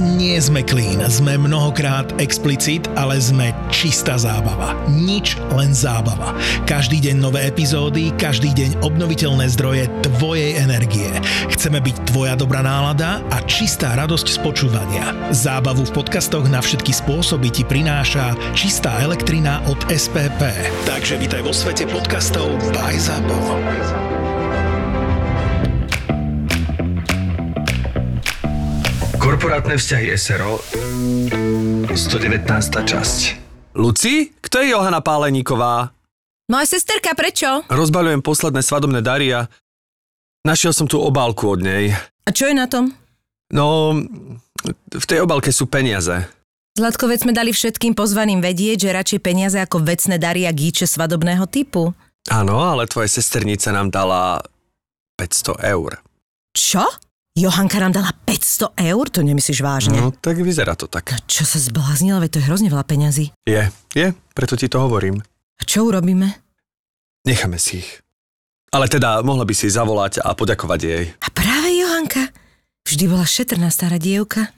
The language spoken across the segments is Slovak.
Nie sme clean, sme mnohokrát explicit, ale sme čistá zábava. Nič, len zábava. Každý deň nové epizódy, každý deň obnoviteľné zdroje tvojej energie. Chceme byť tvoja dobrá nálada a čistá radosť z počúvania. Zábavu v podcastoch na všetky spôsoby ti prináša čistá elektrina od SPP. Takže vítaj vo svete podcastov by ZAPO. Korporátne vzťahy SRO 119. časť Luci, kto je Johana Páleníková? Moja sesterka, prečo? Rozbaľujem posledné svadobné dary a našiel som tú obálku od nej. A čo je na tom? No, v tej obálke sú peniaze. Zlatko, veď sme dali všetkým pozvaným vedieť, že radšej peniaze ako vecné dary a gíče svadobného typu. Áno, ale tvoja sesternica nám dala 500 eur. Čo? Johanka nám dala 500 eur? To nemyslíš vážne? No, tak vyzerá to tak. Čo sa zbláznila, veď to je hrozne veľa peňazí. Je, je, preto ti to hovorím. A čo urobíme? Necháme si ich. Ale teda mohla by si zavolať a poďakovať jej. A práve Johanka. Vždy bola šetrná stará dievka.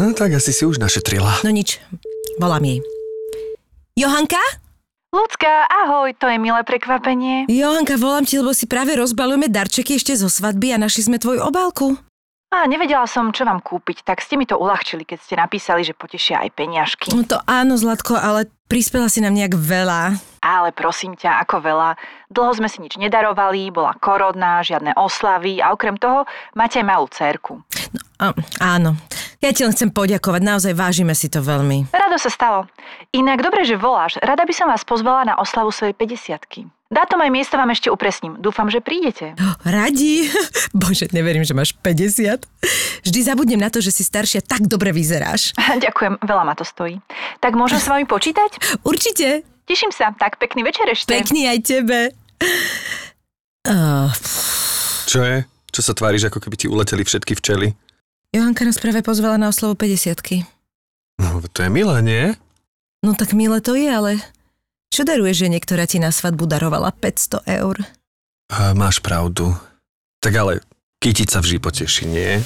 No tak asi si už našetrila. No nič, volám jej. Johanka? Lucka, ahoj, to je milé prekvapenie. Johanka, volám ti, lebo si práve rozbalujeme darčeky ešte zo svadby a našli sme tvoju obálku. A nevedela som, čo vám kúpiť, tak ste mi to uľahčili, keď ste napísali, že potešia aj peniažky. No to áno, Zlatko, ale prispela si nám nejak veľa. Ale prosím ťa, ako veľa. Dlho sme si nič nedarovali, bola korodná, žiadne oslavy a okrem toho máte aj malú cerku. No, áno, ja ti len chcem poďakovať, naozaj vážime si to veľmi. Rado sa stalo. Inak dobre, že voláš. Rada by som vás pozvala na oslavu svojej 50 Dátum aj miesto vám ešte upresním. Dúfam, že prídete. Radi? Bože, neverím, že máš 50. Vždy zabudnem na to, že si staršia tak dobre vyzeráš. Ďakujem, veľa ma to stojí. Tak môžem s vami počítať? Určite. Teším sa, tak pekný večer ešte. Pekný aj tebe. Uh, Čo je? Čo sa tváriš, ako keby ti uleteli všetky včely? Johanka nás práve pozvala na oslavu 50 No, to je milé, nie? No tak milé to je, ale čo daruje, že niektorá ti na svadbu darovala 500 eur? A máš pravdu. Tak ale kytica vždy poteší, nie?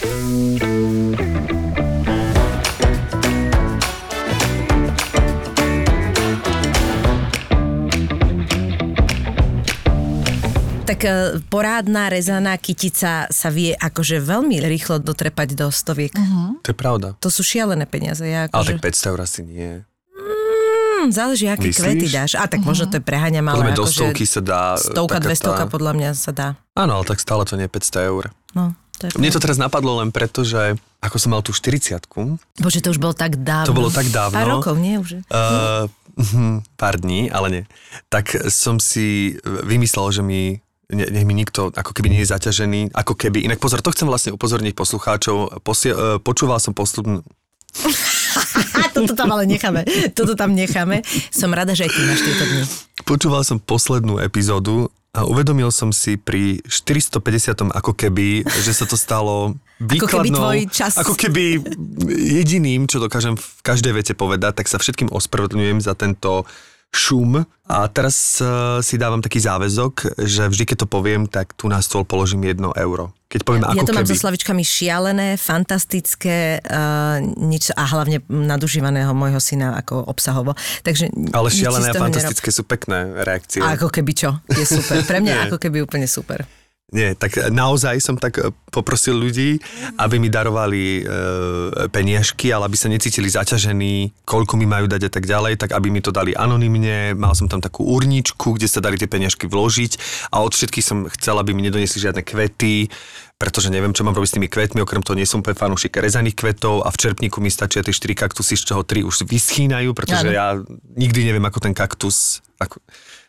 Tak e, porádna rezaná kytica sa vie akože veľmi rýchlo dotrepať do stoviek. Uh-huh. To je pravda. To sú šialené peniaze. Ja Ale akože... tak 500 eur asi nie. Mm, záleží, aké Myslíš? kvety dáš. A tak možno to je preháňam, ale do akože stovky sa dá... stovka, dvestovka tá- podľa mňa sa dá. Áno, ale tak stále to nie je 500 eur. No, to je Mne to teraz napadlo len preto, že ako som mal tú 40 Bože, to už bolo tak dávno. To bolo tak dávno. Pár rokov, nie už? Uh, pár dní, ale nie. Tak som si vymyslel, že mi ne, nech mi nikto ako keby nie je zaťažený, ako keby. Inak pozor, to chcem vlastne upozorniť poslucháčov. Posie, uh, počúval som poslednú... Toto tam ale necháme. Toto tam necháme. Som rada, že aj ty máš tieto dni. Počúval som poslednú epizódu a uvedomil som si pri 450. ako keby, že sa to stalo Ako keby výkladnou, tvoj čas- ako keby jediným, čo dokážem v každej vete povedať, tak sa všetkým ospravedlňujem za tento šum a teraz uh, si dávam taký záväzok, že vždy, keď to poviem, tak tu na stôl položím jedno euro. Keď poviem Ja ako to mám keby. so slavičkami šialené, fantastické, uh, nič, a hlavne nadužívaného môjho syna ako obsahovo. Takže Ale šialené a fantastické sú pekné reakcie. nerob. A ako keby čo? Je super. Pre mňa ako keby úplne super. Nie, tak naozaj som tak e, poprosil ľudí, aby mi darovali e, peniažky, ale aby sa necítili zaťažení, koľko mi majú dať a tak ďalej, tak aby mi to dali anonymne. Mal som tam takú urničku, kde sa dali tie peniažky vložiť a od všetkých som chcel, aby mi nedoniesli žiadne kvety, pretože neviem, čo mám robiť s tými kvetmi, okrem toho nie som úplne fanúšik rezaných kvetov a v čerpníku mi stačia tie 4 kaktusy, z čoho 3 už vyschýnajú, pretože Áno. ja nikdy neviem, ako ten kaktus ako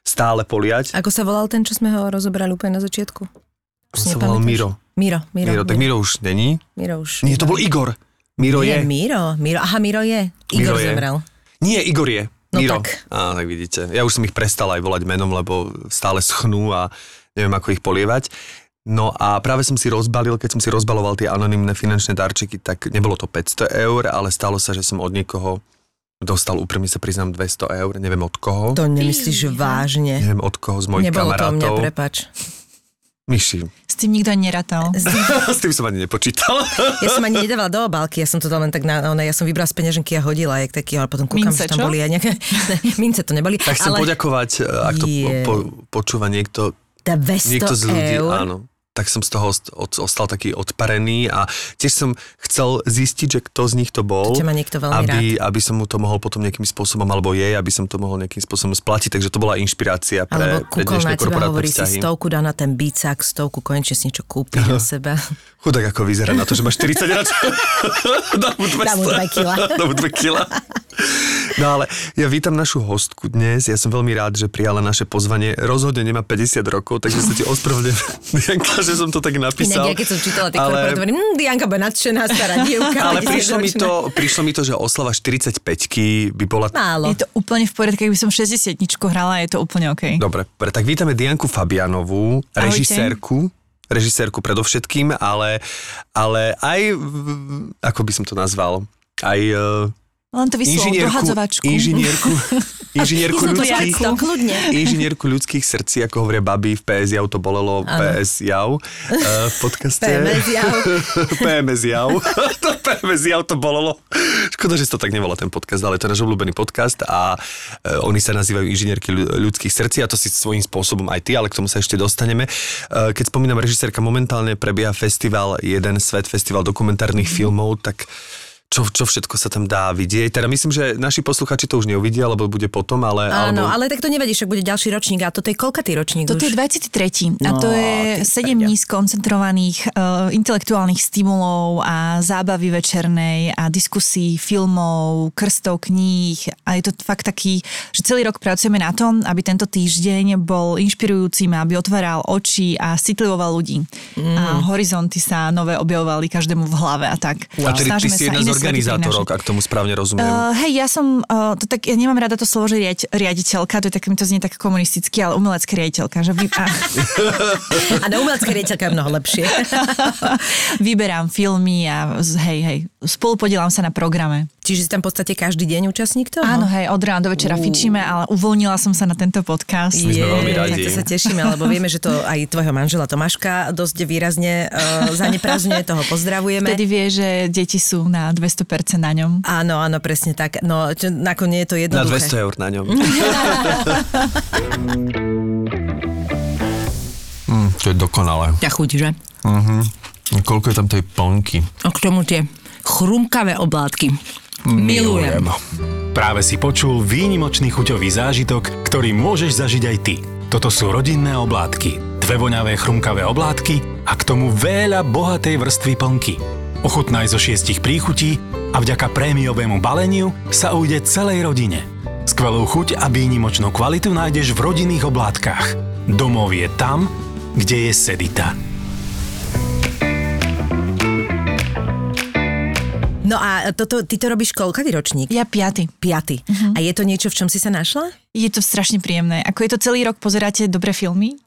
stále poliať. Ako sa volal ten, čo sme ho rozobrali úplne na začiatku? On sa volal nepamätáš? Miro. Miro, Miro. Miro, tak Miro už není. Miro už. Nie, to bol Igor. Miro Nie, je. Miro, Miro. Aha, Miro je. Miro Igor je. zemrel. Nie, Igor je. No Miro. tak. Á, tak vidíte. Ja už som ich prestal aj volať menom, lebo stále schnú a neviem, ako ich polievať. No a práve som si rozbalil, keď som si rozbaloval tie anonymné finančné darčeky, tak nebolo to 500 eur, ale stalo sa, že som od niekoho dostal, úprimne sa priznám, 200 eur, neviem od koho. To nemyslíš vážne? Neviem od koho z mojich Nebolo to o mňa, kamarátov. prepač. Myši. S tým nikto ani nerátal. S tým som ani nepočítal. Ja som ani nedávala do obálky, ja som to len tak na, na ja som vybrala z peňaženky a hodila, jak taký, ale potom kúkam, Mince, že tam čo? boli aj nejaké, ne, mince to neboli, Tak chcem ale poďakovať, e, ak to Je. po, počúva niekto, 200 niekto z ľudí, eur. áno. Tak som z toho ostal taký odparený a tiež som chcel zistiť, že kto z nich to bol. To má niekto veľmi aby, aby som mu to mohol potom nejakým spôsobom, alebo jej, aby som to mohol nejakým spôsobom splatiť. Takže to bola inšpirácia pre, Alebo pre dnešné korporátne hovorí si vzťahy. stovku, dá na ten bicák, stovku, konečne si niečo kúpi na seba. Chudák ako vyzerá na to, že má 40 radšej. Dá mu 200. Dá mu dve kila. Dá mu 2 kila. No ale ja vítam našu hostku dnes. Ja som veľmi rád, že prijala naše pozvanie. Rozhodne nemá 50 rokov, takže sa ti ospravedlňujem, že som to tak napísal. Inak ja keď som čítala tie ale, korporátne, hovorím, hm, Dianka bude nadšená, stará dievka. ale 50 prišlo mi, to, prišlo mi to, že oslava 45 by bola... Málo. Je to úplne v poriadku, keby som 60 hrala, je to úplne OK. Dobre, pre, tak vítame Dianku Fabianovú, režisérku. Režisérku predovšetkým, ale, ale aj, ako by som to nazval, aj uh, Len to vyslal dohadzovačku. inžinierku, inžinierku to ľudských, kľudne. inžinierku ľudských srdcí, ako hovoria baby v PS Jau to bolelo, PS Jau uh, v podcaste. PMS Jau. PMS Jau. to PMS Jau to bolelo. Škoda, že to tak nevolá ten podcast, ale to je náš obľúbený podcast a uh, oni sa nazývajú inžinierky ľu- ľudských srdcí a to si svojím spôsobom aj ty, ale k tomu sa ešte dostaneme. Uh, keď spomínam režisérka, momentálne prebieha festival, jeden svet, festival dokumentárnych Mhm. filmov, tak čo, čo všetko sa tam dá vidieť. Teda myslím, že naši posluchači to už neuvidia, lebo bude potom, ale... Áno, alebo... ale tak to nevadí, však bude ďalší ročník a toto je koľkatý ročník Toto už? je 23. a No, to je ty 7 dní skoncentrovaných uh, intelektuálnych stimulov a zábavy večernej a diskusí filmov, krstov kníh a je to fakt taký, že celý rok pracujeme na tom, aby tento týždeň bol inšpirujúcim, aby otváral oči a citlivoval ľudí. Mm. A horizonty sa nové objavovali každému v hlave a tak. A tedy ty Snažíme si sa organizátorok, ak tomu správne rozumiem. Uh, hej, ja som, uh, to tak, ja nemám rada to slovo, že riad, riaditeľka, to je tak, mi to znie tak komunisticky, ale umelecká riaditeľka, že vy, a, A na umelecká riaditeľka je mnoho lepšie. vyberám filmy a hej, hej, spolupodielam sa na programe. Čiže si tam v podstate každý deň účastník toho? Áno, hej, od rána do večera fičíme, ale uvoľnila som sa na tento podcast. My sme veľmi radi. Tak to sa tešíme, lebo vieme, že to aj tvojho manžela Tomáška dosť výrazne uh, zaneprázdňuje, toho pozdravujeme. Vtedy vie, že deti sú na 200% na ňom. Áno, áno, presne tak. No, čo, nakoniec je to Na jednoduché. 200 eur na ňom. mm, to je dokonalé. Ťa chutí, že? Uh-huh. Koľko je tam tej plnky? A k tomu tie chrumkavé oblátky. Milujem. Práve si počul výnimočný chuťový zážitok, ktorý môžeš zažiť aj ty. Toto sú rodinné oblátky. Dve voňavé chrumkavé oblátky a k tomu veľa bohatej vrstvy plnky. Ochutnaj zo šiestich príchutí a vďaka prémiovému baleniu sa ujde celej rodine. Skvelú chuť a výnimočnú kvalitu nájdeš v rodinných oblátkach. Domov je tam, kde je sedita. No a toto, ty to robíš koľkatý ročník? Ja piaty. Piaty. A je to niečo, v čom si sa našla? Je to strašne príjemné. Ako je to celý rok, pozeráte dobré filmy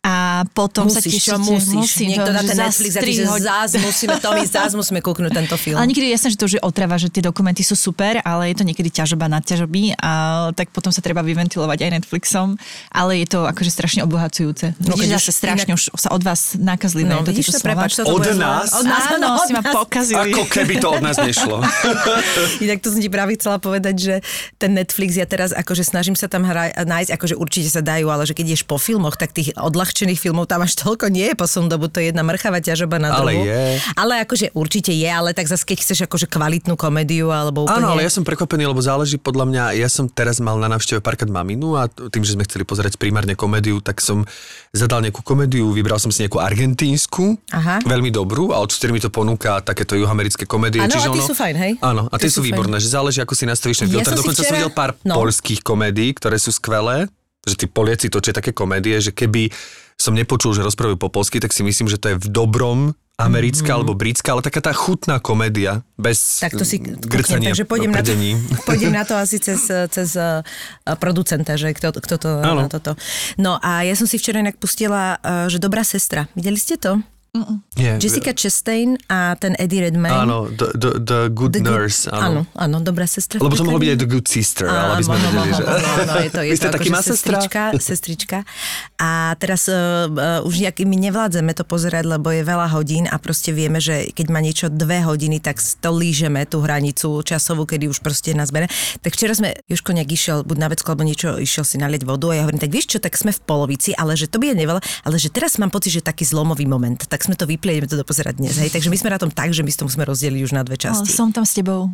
a potom sa musíš, tešíte. čo musíš. Musím, Niekto to, dá že ten Netflix a ty, že zás musíme, to my zás musíme kúknúť tento film. Ale niekedy je jasné, že to už je otrava, že tie dokumenty sú super, ale je to niekedy ťažoba nad ťažoby a tak potom sa treba vyventilovať aj Netflixom, ale je to akože strašne obohacujúce. No, vidíš, už zase strašne inak- už sa od vás nakazli No, no, to vidíš to, prepáč, toto Od nás? Od nás, Áno, od si ma nás. pokazili. Ako keby to od nás nešlo. Inak to som ti práve chcela povedať, že ten Netflix ja teraz akože snažím sa tam hra, nájsť, akože určite sa dajú, ale že keď ješ po filmoch, tak tých odľahčených filmov tam až toľko nie je poslednú dobu, to je jedna mrchavá ťažoba na Ale druhú. je. Ale akože určite je, ale tak zase keď chceš akože kvalitnú komédiu alebo úplne... Áno, ale ja som prekvapený, lebo záleží podľa mňa, ja som teraz mal na návšteve párkrát maminu a tým, že sme chceli pozerať primárne komédiu, tak som zadal nejakú komédiu, vybral som si nejakú argentínsku, Aha. veľmi dobrú a od mi to ponúka takéto juhoamerické komédie. Áno, a tie ono, sú fajn, hej? Áno, a Tie sú sú fajn. výborné, že záleží, ako si nastavíš ten Ja filter. som si Dokonca som včera- videl pár no. polských komédií, ktoré sú skvelé, že tí Poliaci točia také komédie, že keby som nepočul, že rozprávajú po polsky, tak si myslím, že to je v dobrom americká Mhm. alebo britská, ale taká tá chutná komédia, bez Tak to si grcania takže pôjdem na, to, pôjdem na to asi cez, cez uh, producenta, že kto, kto to Áno. na toto. No a ja som si včera inak pustila, uh, že Dobrá sestra. Videli ste to? Nie, Jessica Chastain a ten Eddie Redmayne. Áno, the, the, the Good The good- Nurse, Áno, áno. áno, dobrá sestra. Lebo to mohlo byť aj. The Good Sister, ale aby sme Áno, vedeli, mohlo, že... mohlo, áno, je to, je Vy to taký akože sestrička, sestrička. A teraz uh, uh, už nejak my nevládzeme to pozerať, lebo je veľa hodín a proste vieme, že keď má niečo dve hodiny, tak to lížeme tú hranicu časovú, kedy už proste nás bere. Tak včera sme, Juško nejak išiel buď na vecku alebo niečo, išiel si naliať vodu a ja hovorím, tak vieš čo, tak sme v polovici, ale že to by je neveľa, ale že teraz mám pocit, že taký zlomový moment, tak sme to vypli, ideme to dopozerať dnes. Hej. Takže my sme na tom tak, že my to musíme rozdeliť už na dve Ale časti. som tam s tebou.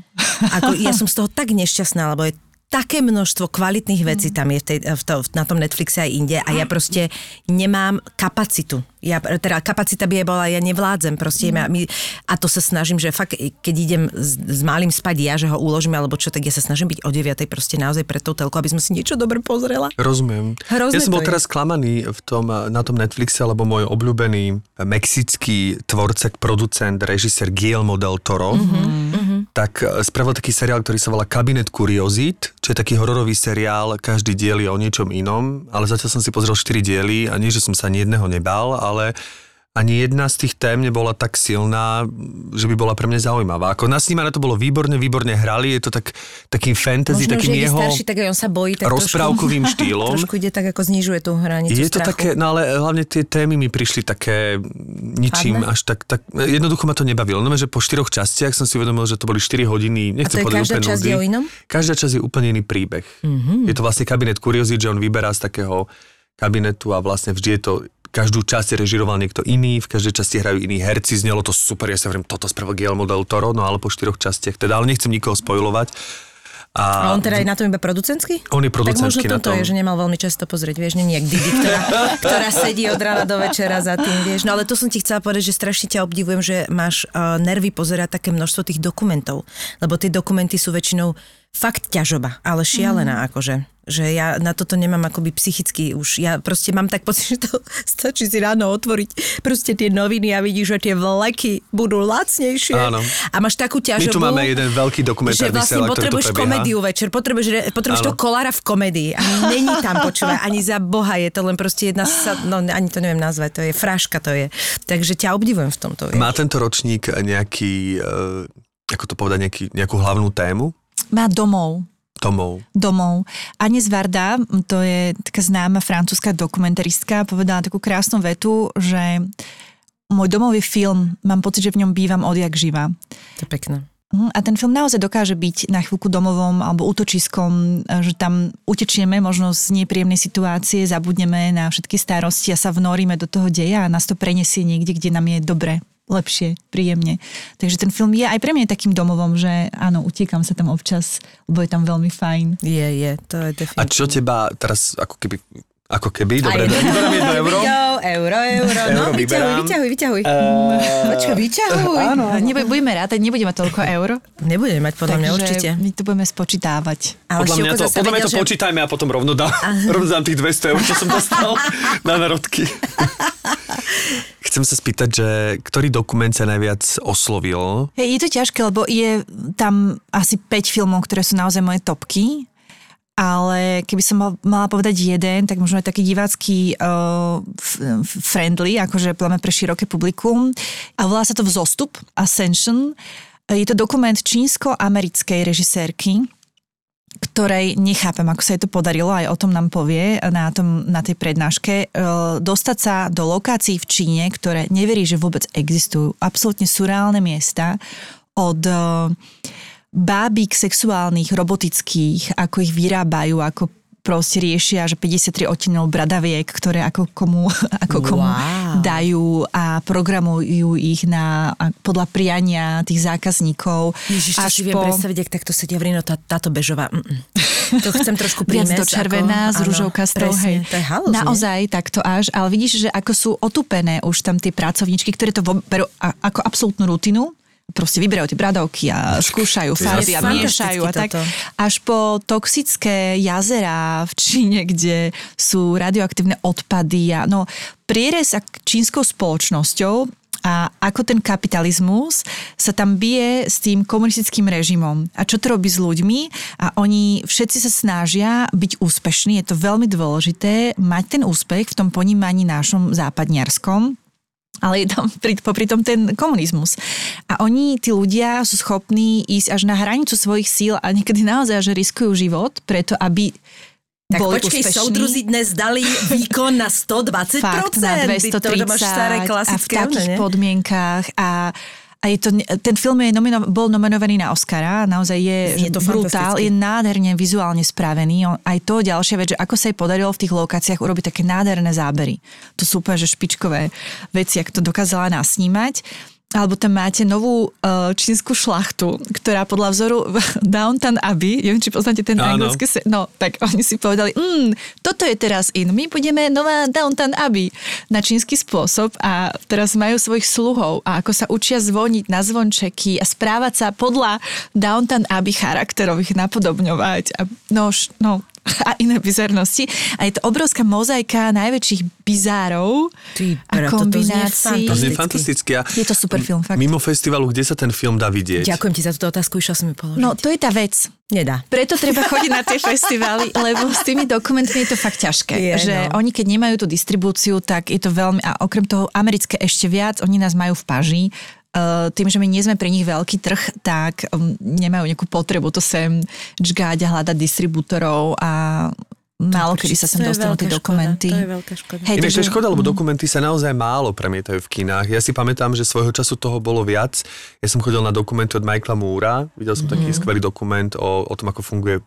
Ako, ja som z toho tak nešťastná, lebo je také množstvo kvalitných vecí tam je v tej, v to, na tom Netflixe aj inde a ja proste nemám kapacitu. Ja, teda kapacita by je bola, ja nevládzem proste. Ja, my, a to sa snažím, že fakt, keď idem s, s malým spať ja, že ho uložím alebo čo, tak ja sa snažím byť o 9 proste naozaj pred tou telkou, aby som si niečo dobre pozrela. Rozumiem. Hrozné ja som bol je. teraz sklamaný v tom, na tom Netflixe, lebo môj obľúbený mexický tvorcek, producent, režisér Guillermo del Toro, mm-hmm. Tak eh, spravil taký seriál, ktorý sa volá Kabinet Kuriozit, čo je taký hororový seriál, každý diel je o niečom inom, ale zatiaľ som si pozrel 4 diely a nie, že som sa ani jedného nebal, ale ani jedna z tých tém nebola tak silná, že by bola pre mňa zaujímavá. Ako nasnímané to bolo výborne, výborne hrali, je to tak, takým fantasy, Možno, takým že je jeho starší, tak aj on sa bojí. Tak rozprávkovým trošku, štýlom. trošku ide tak, ako znižuje tú hranicu Je to strachu. také, no ale hlavne tie témy mi prišli také ničím Chladné? až tak, tak, jednoducho ma to nebavilo. No že po štyroch častiach som si uvedomil, že to boli 4 hodiny, nechcem to povedať každá úplne časť nudy. je o inom? Každá časť je úplne iný príbeh. Mm-hmm. Je to vlastne kabinet kuriozit, že on vyberá z takého kabinetu a vlastne vždy je to každú časť režiroval niekto iný, v každej časti hrajú iní herci, znelo to super, ja sa hovorím, toto spravil Guillermo del Toro, no ale po štyroch častiach, teda, ale nechcem nikoho spojovať. A on teda je na tom iba producentsky? On je Tak možno na toto tom. je, že nemal veľmi často pozrieť, vieš, nie jak Didi, ktorá, ktorá sedí od rána do večera za tým, vieš. No ale to som ti chcela povedať, že strašne ťa obdivujem, že máš uh, nervy pozerať také množstvo tých dokumentov, lebo tie dokumenty sú väčšinou fakt ťažoba, ale šialená mm. akože že ja na toto nemám akoby psychicky už, ja proste mám tak pocit, že to stačí si ráno otvoriť proste tie noviny a vidíš, že tie vleky budú lacnejšie Áno. a máš takú My ťažobu. tu máme jeden veľký že dokumentárny vlastne to potrebuješ komédiu večer, potrebuješ, re- potrebuješ toho kolára v komédii a není tam počúvať, ani za boha je to len proste jedna, sa, no ani to neviem nazvať, to je fraška to je. Takže ťa obdivujem v tomto. Vieš. Má tento ročník nejaký, uh, ako to povedať, nejaký, nejakú hlavnú tému? Má domov. Tomov. domov. Agnes Varda, to je taká známa francúzska dokumentaristka, povedala takú krásnu vetu, že môj domov je film, mám pocit, že v ňom bývam odjak živa. To je pekné. Mhm, A ten film naozaj dokáže byť na chvíľku domovom alebo útočiskom, že tam utečieme možno z nepríjemnej situácie, zabudneme na všetky starosti a sa vnoríme do toho deja a nás to prenesie niekde, kde nám je dobre lepšie, príjemne. Takže ten film je aj pre mňa takým domovom, že áno, utiekam sa tam občas, lebo je tam veľmi fajn. Je, je, to je A definitívne. čo teba teraz, ako keby, ako keby, dobre, vyberám jedno euro. Euro, euro, euro, no vyťahuj, vyťahuj, vyťahuj. Počkaj, vyťahuj. Áno. Nebude, budeme rátať, nebudeme mať toľko eur. Nebudeme mať podľa mňa určite. my to budeme spočítavať. Ale Podľa mňa to, podľa mňa to počítajme a potom rovno dám, rovno dám tých 200 eur, čo som dostal na narodky. Chcem sa spýtať, že ktorý dokument sa najviac oslovil? Hej, je to ťažké, lebo je tam asi 5 filmov, ktoré sú naozaj moje topky. Ale keby som mal, mala povedať jeden, tak možno je taký divácky uh, friendly, akože pláme pre široké publikum. A volá sa to Vzostup, Ascension. Je to dokument čínsko-americkej režisérky, ktorej nechápem, ako sa jej to podarilo, aj o tom nám povie na, tom, na tej prednáške, e, dostať sa do lokácií v Číne, ktoré neverí, že vôbec existujú. Absolútne surreálne miesta od bábik sexuálnych, robotických, ako ich vyrábajú, ako proste riešia, že 53 odtenov bradaviek, ktoré ako komu, ako komu Wow. dajú a programujú ich na, podľa priania tých zákazníkov. Ježiš, to si viem predstaviť, ak takto sedia v Rino, tá, táto bežová. Mm-mm. To chcem trošku Viac prímesť. do červená, ako, s rúžou kastou, presne. To je halus, nie? Naozaj takto až, ale vidíš, že ako sú otupené už tam tie pracovníčky, ktoré to berú ako absolútnu rutinu, proste vyberajú tie bradovky a skúšajú farby a miešajú a tak. toto. Až po toxické jazera v Číne, kde sú radioaktívne odpady a no prierez čínskou spoločnosťou a ako ten kapitalizmus sa tam bije s tým komunistickým režimom. A čo to robí s ľuďmi? A oni všetci sa snažia byť úspešní. Je to veľmi dôležité mať ten úspech v tom ponímaní našom západniarskom ale je tam pri, popri tom ten komunizmus. A oni, tí ľudia, sú schopní ísť až na hranicu svojich síl a niekedy naozaj, že riskujú život preto, aby Tak boli počkej, úspešní. soudruzi dnes dali výkon na 120%. Fakt, na Ty To, to máš staré 230 a v klasické. takých ne? podmienkách a a je to, ten film je nomino, bol nominovaný na Oscara, naozaj je, Je to brutál, je nádherne vizuálne spravený. On, aj to ďalšia vec, že ako sa jej podarilo v tých lokáciách urobiť také nádherné zábery. To sú úplne že špičkové veci, ak to dokázala nasnímať. Alebo tam máte novú uh, čínsku šlachtu, ktorá podľa vzoru Downton Abbey, neviem, či poznáte ten Áno. anglický se- no, tak oni si povedali, mm, toto je teraz in, my budeme nová Downton Abbey na čínsky spôsob a teraz majú svojich sluhov a ako sa učia zvoniť na zvončeky a správať sa podľa Downton Abbey charakterov, ich napodobňovať a no, no a iné bizarnosti. A je to obrovská mozaika najväčších bizárov Ty, a kombinácií. To znie Fantasticky. Je to super film, fakt. Mimo festivalu, kde sa ten film dá vidieť? Ďakujem ti za túto otázku, išla som ju položiť. No, to je tá vec. Nedá. Preto treba chodiť na tie festivály, lebo s tými dokumentmi je to fakt ťažké. Je, že no. oni keď nemajú tú distribúciu, tak je to veľmi, a okrem toho americké ešte viac, oni nás majú v paži, tým, že my nie sme pre nich veľký trh, tak um, nemajú nejakú potrebu to sem čgať a hľadať distribútorov a málo kedy sa sem dostanú tie dokumenty. Škoda, to je veľká škoda. Hej, Inak to je takže- škoda, lebo dokumenty sa naozaj málo premietajú v kinách. Ja si pamätám, že svojho času toho bolo viac. Ja som chodil na dokumenty od Michaela Moora. Videl som taký skvelý dokument o, o tom, ako funguje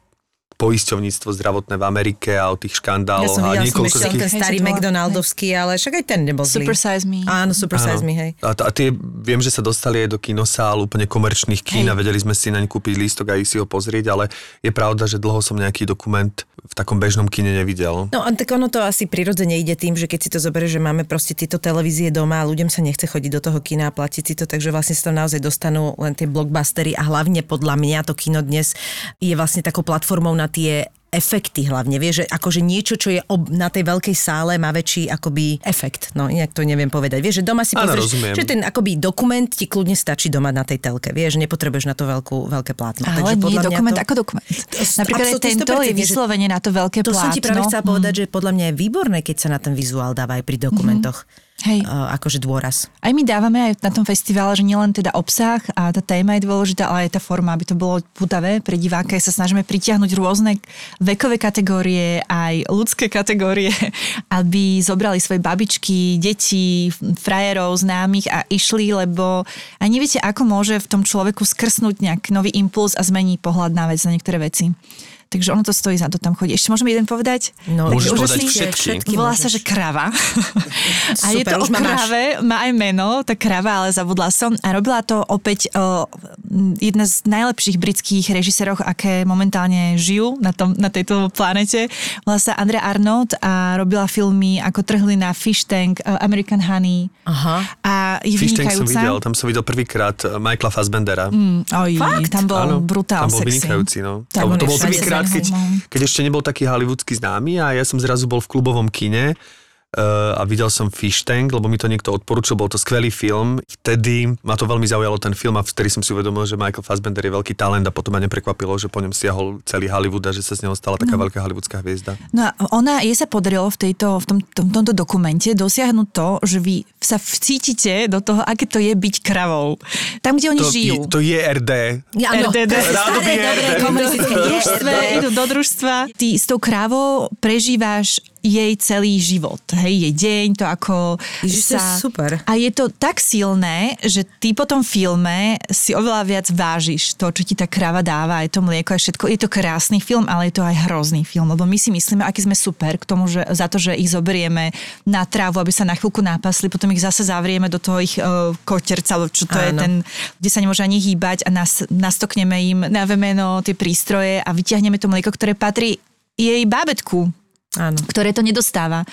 poisťovníctvo zdravotné v Amerike a o tých Ja škandáloch som a som niekoľko takých... ten starý. McDonaldovský, ale však aj ten nebol zlý. Super Size Me. Áno, Super Size Me, hej. A, t- a tie, viem, že sa dostali aj do kinosál úplne komerčných kín Hej. a vedeli sme si naň kúpiť lístok a ísť si ho pozrieť, ale je pravda, že dlho som nejaký dokument v takom bežnom kine nevidel. No a tak ono to asi prirodzene ide tým, že keď si to zoberieš, že máme proste tieto televízie doma a ľuďom sa nechce chodiť do toho kina a platiť si to, takže vlastne sa tam naozaj dostanú len tie blockbustery a hlavne podľa mňa to kino dnes je vlastne takou platformou na tie efekty hlavne, vieš, že akože niečo, čo je ob, na tej veľkej sále, má väčší akoby efekt, no inak to neviem povedať. Vieš, že doma si Áno, pozrieš, rozumiem. že ten akoby dokument ti kľudne stačí doma na tej telke, vieš, nepotrebuješ na to veľkú, veľké plátno. Ale nie podľa mňa dokument to... ako dokument. Napríklad aj absolútne tento je 100%, že- vyslovene na to veľké To plátno. som ti práve chcela povedať, Mm. že podľa mňa je výborné, keď sa na ten vizuál dáva aj pri dokumentoch. Hej. Uh, akože dôraz. Aj my dávame aj na tom festivale, že nielen teda obsah a tá téma je dôležitá, ale aj tá forma, aby to bolo putavé pre diváka. Sa snažíme pritiahnuť rôzne vekové kategórie, aj ľudské kategórie, aby zobrali svoje babičky, deti, frajerov, známych a išli, lebo a neviete, ako môže v tom človeku skrsnúť nejak nový impuls a zmeniť pohľad na vec, na niektoré veci. Takže ono to stojí za to tam chodiť. Ešte môžeme jeden povedať? No, Môžeš Taký povedať úžasný- všetky. Volá môžeš. sa, že krava. a je Super, to o krave, má aj meno, tá krava, ale zabudla som. A robila to opäť o, jedna z najlepších britských režisérov, aké momentálne žijú na, tom, na tejto planete. Volá sa Andrea Arnold a robila filmy ako Trhlina, Fish Tank, eh, American Honey. Aha. A je Fish Tank som videl, tam som videl prvýkrát eh, Michaela Fassbendera. Mm, oj, tam bol Áno, brutál tam bol sexy. vynikajúci, no. Tak to, to bol prvýkrát, za keď, keď ešte nebol taký hollywoodsky známy a ja som zrazu bol v klubovom kine a videl som Fish Tank, lebo mi to niekto odporučil, bol to skvelý film. Vtedy ma to veľmi zaujalo ten film a vtedy som si uvedomil, že Michael Fassbender je veľký talent a potom ma neprekvapilo, že po ňom siahol celý Hollywood a že sa z neho stala taká veľká hollywoodská hviezda. No a ona, jej sa podarilo v, tejto, v tom, tom, tomto dokumente dosiahnuť to, že vy sa vcítite do toho, aké to je byť kravou. Tam, kde oni To, žijú. je, to je RD. Ja, áno, RDD. dobré RD. komunistické v družstve, idú do družstva. Ty s tou krávou prežíváš jej celý život, hej, jej deň, to ako Ježiš, to je sa... super. A je to tak silné, že ty po tom filme si oveľa viac vážiš to, čo ti tá kráva dáva, aj to mlieko, aj všetko. Je to krásny film, ale je to aj hrozný film, lebo my si myslíme, aký sme super k tomu, že za to, že ich zoberieme na trávu, aby sa na chvíľku nápasli, potom ich zase zavrieme do toho ich uh, koterca, alebo čo to je Áno. ten, kde sa nemôže ani hýbať a nas, nastokneme im na vemeno tie prístroje a vyťahneme to mlieko, ktoré patrí jej bábetku, Áno. ktoré to nedostáva.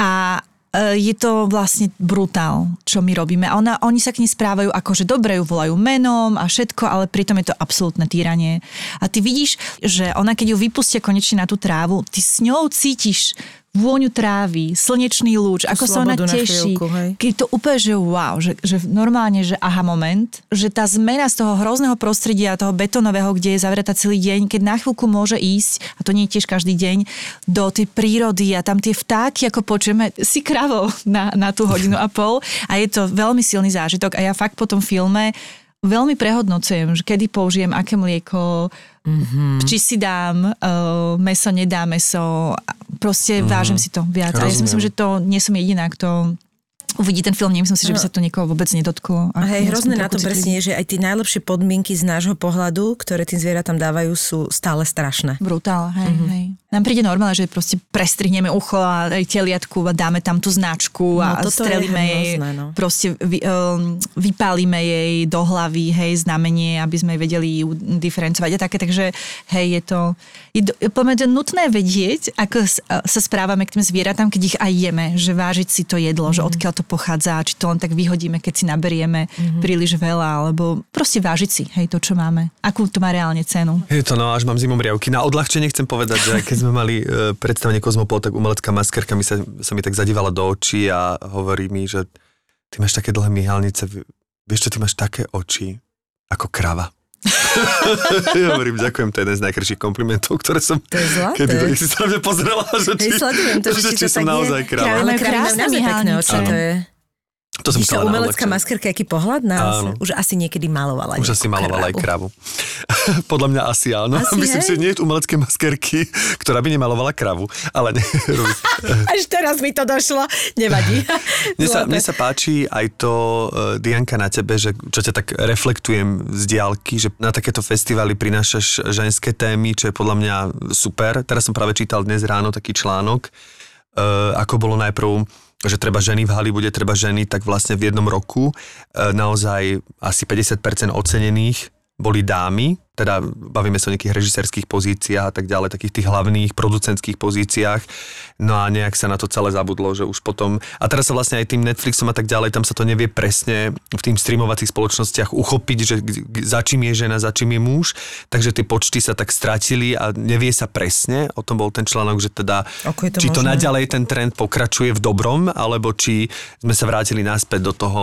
A e, je to vlastne brutál, čo my robíme. A ona, oni sa k nej správajú ako, že dobre ju volajú menom a všetko, ale pritom je to absolútne týranie. A ty vidíš, že ona, keď ju vypustia konečne na tú trávu, ty s ňou cítiš vôňu trávy, slnečný lúč, ako sa ona teší. chvíľku, hej. Keď to úplne, že wow, že, že normálne, že aha moment, že tá zmena z toho hrozného prostredia, toho betonového, kde je zavretá celý deň, keď na chvíľku môže ísť, a to nie je tiež každý deň, do tej prírody a tam tie vtáky, ako počujeme, si kravou na, na tú hodinu a pol a je to veľmi silný zážitok a ja fakt po tom filme veľmi prehodnocujem, že kedy použijem aké mlieko, mm-hmm. či si dám uh, meso, nedá meso. Proste mm-hmm. vážim si to viac. A ja si Rozumiem. myslím, že to nie som jediná, kto uvidí ten film. Nemyslím si, že by sa to niekoho vôbec nedotklo. A hej, hrozné na tom presne je, že aj tie najlepšie podmienky z nášho pohľadu, ktoré tým zvieratám dávajú, sú stále strašné. Brutál, hej, Mhm. mm-hmm. hej. Nám príde normálne, že proste prestrihneme ucho a aj teliatku a dáme tam tú značku a No, toto je strelíme jej, hrozné, no. proste vy, um, vypálime jej do hlavy, hej, znamenie, aby sme vedeli ju diferencovať a také, takže hej, je to, je, to je nutné vedieť, ako sa správame k tým zvieratám, keď ich aj jeme, že vážiť si to jedlo, Mhm. že odkiaľ to pochádza, či to len tak vyhodíme, keď si naberieme Mhm. príliš veľa, alebo proste vážiť si, hej, to, čo máme. Akú to má reálne cenu. Je to no, až mám zimom riavky. Na odľahčenie chcem povedať, že keď sme mali e, predstavenie Kozmopol, tak umelecká maskerka mi sa, sa mi tak zadívala do očí a hovorí mi, že ty máš také dlhé myhalnice, vieš čo, ty máš také oči ako krava. ja hovorím, ďakujem, to je jeden z najkrajších komplimentov, ktoré som To je zlaté. kedy si sa na mňa pozrela, že či, sledujem to, že, či či to som tak naozaj je. krava. Ale krásne je... To som Víš, chcela to na umelecká odľahčenie. maskerka, aký pohľad na Áno. Už asi niekedy malovala. Už asi malovala aj kravu. kravu. Podľa mňa asi áno. Asi, Myslím hej? si, že nie je umelecké maskerky, ktorá by nemalovala kravu. Ale ne, Až teraz mi to došlo. Nevadí. Mne sa, mne sa páči aj to, uh, Dianka, na tebe, že čo ťa tak reflektujem z diálky, že na takéto festivaly prinášaš ženské témy, čo je podľa mňa super. Teraz som práve čítal dnes ráno taký článok, uh, ako bolo najprv že treba ženy v Hollywode, treba ženy, tak vlastne v jednom roku uh, naozaj asi 50% ocenených boli dámy, teda bavíme sa o nejakých režisérských pozíciách a tak ďalej, takých tých hlavných producentských pozíciách. No a nejak sa na to celé zabudlo, že už potom... A teraz sa vlastne aj tým Netflixom a tak ďalej, tam sa to nevie presne v tým streamovacích spoločnostiach uchopiť, že za čím je žena, za čím je muž. Takže tie počty sa tak stratili a nevie sa presne. O tom bol ten článok, že teda Ako to či to možné? naďalej ten trend pokračuje v dobrom, alebo či sme sa vrátili naspäť do toho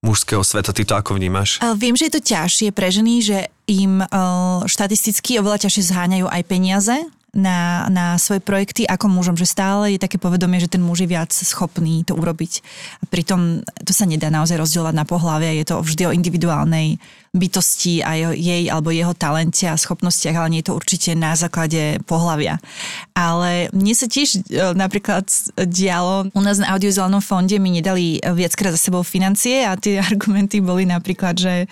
mužského sveta. Ty to ako vnímaš? Ale viem, že je to ťažšie pre ženy, že im uh, štatisticky oveľa ťažšie zháňajú aj peniaze na, na svoje projekty ako mužom, že stále je také povedomie, že ten muž je viac schopný to urobiť. A pritom to sa nedá naozaj rozdielovať na pohlavie, je to vždy o individuálnej bytosti a jej alebo jeho talente a schopnostiach, ale nie je to určite na základe pohlavia. Ale mne sa tiež e, napríklad dialo, u nás na audiovizuálnom fonde mi nedali viackrát za sebou financie a tie argumenty boli napríklad, že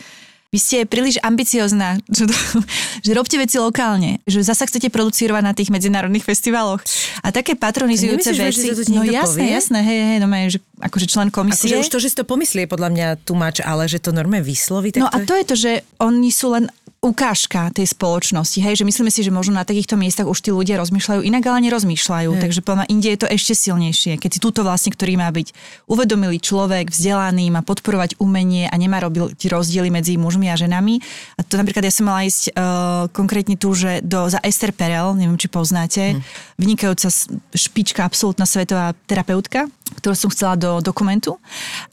vy ste príliš ambiciozná, že, že robte veci lokálne, že zasa chcete producírovať na tých medzinárodných festivaloch. A také patronizujúce Nemyslíš, veci. že to no jasné, povie? jasné, hej, hej, no že akože člen komisie. Akože už to, že si to pomyslí, je podľa mňa tumač, ale že to normálne vysloví, tak No a to je to, že oni sú len ukážka tej spoločnosti, hej, že myslíme si, že možno na takýchto miestach už tí ľudia rozmýšľajú inak, ale nerozmýšľajú, Hej. takže podľa inde je to ešte silnejšie, keď si túto vlastne, ktorý má byť uvedomilý človek, vzdelaný, má podporovať umenie a nemá robiť rozdiely medzi mužmi a ženami. A to napríklad ja som mala ísť uh, konkrétne tu, že do, za Esther Perel, neviem, či poznáte, vynikajúca s- špička, absolútna svetová terapeutka, ktorú som chcela do dokumentu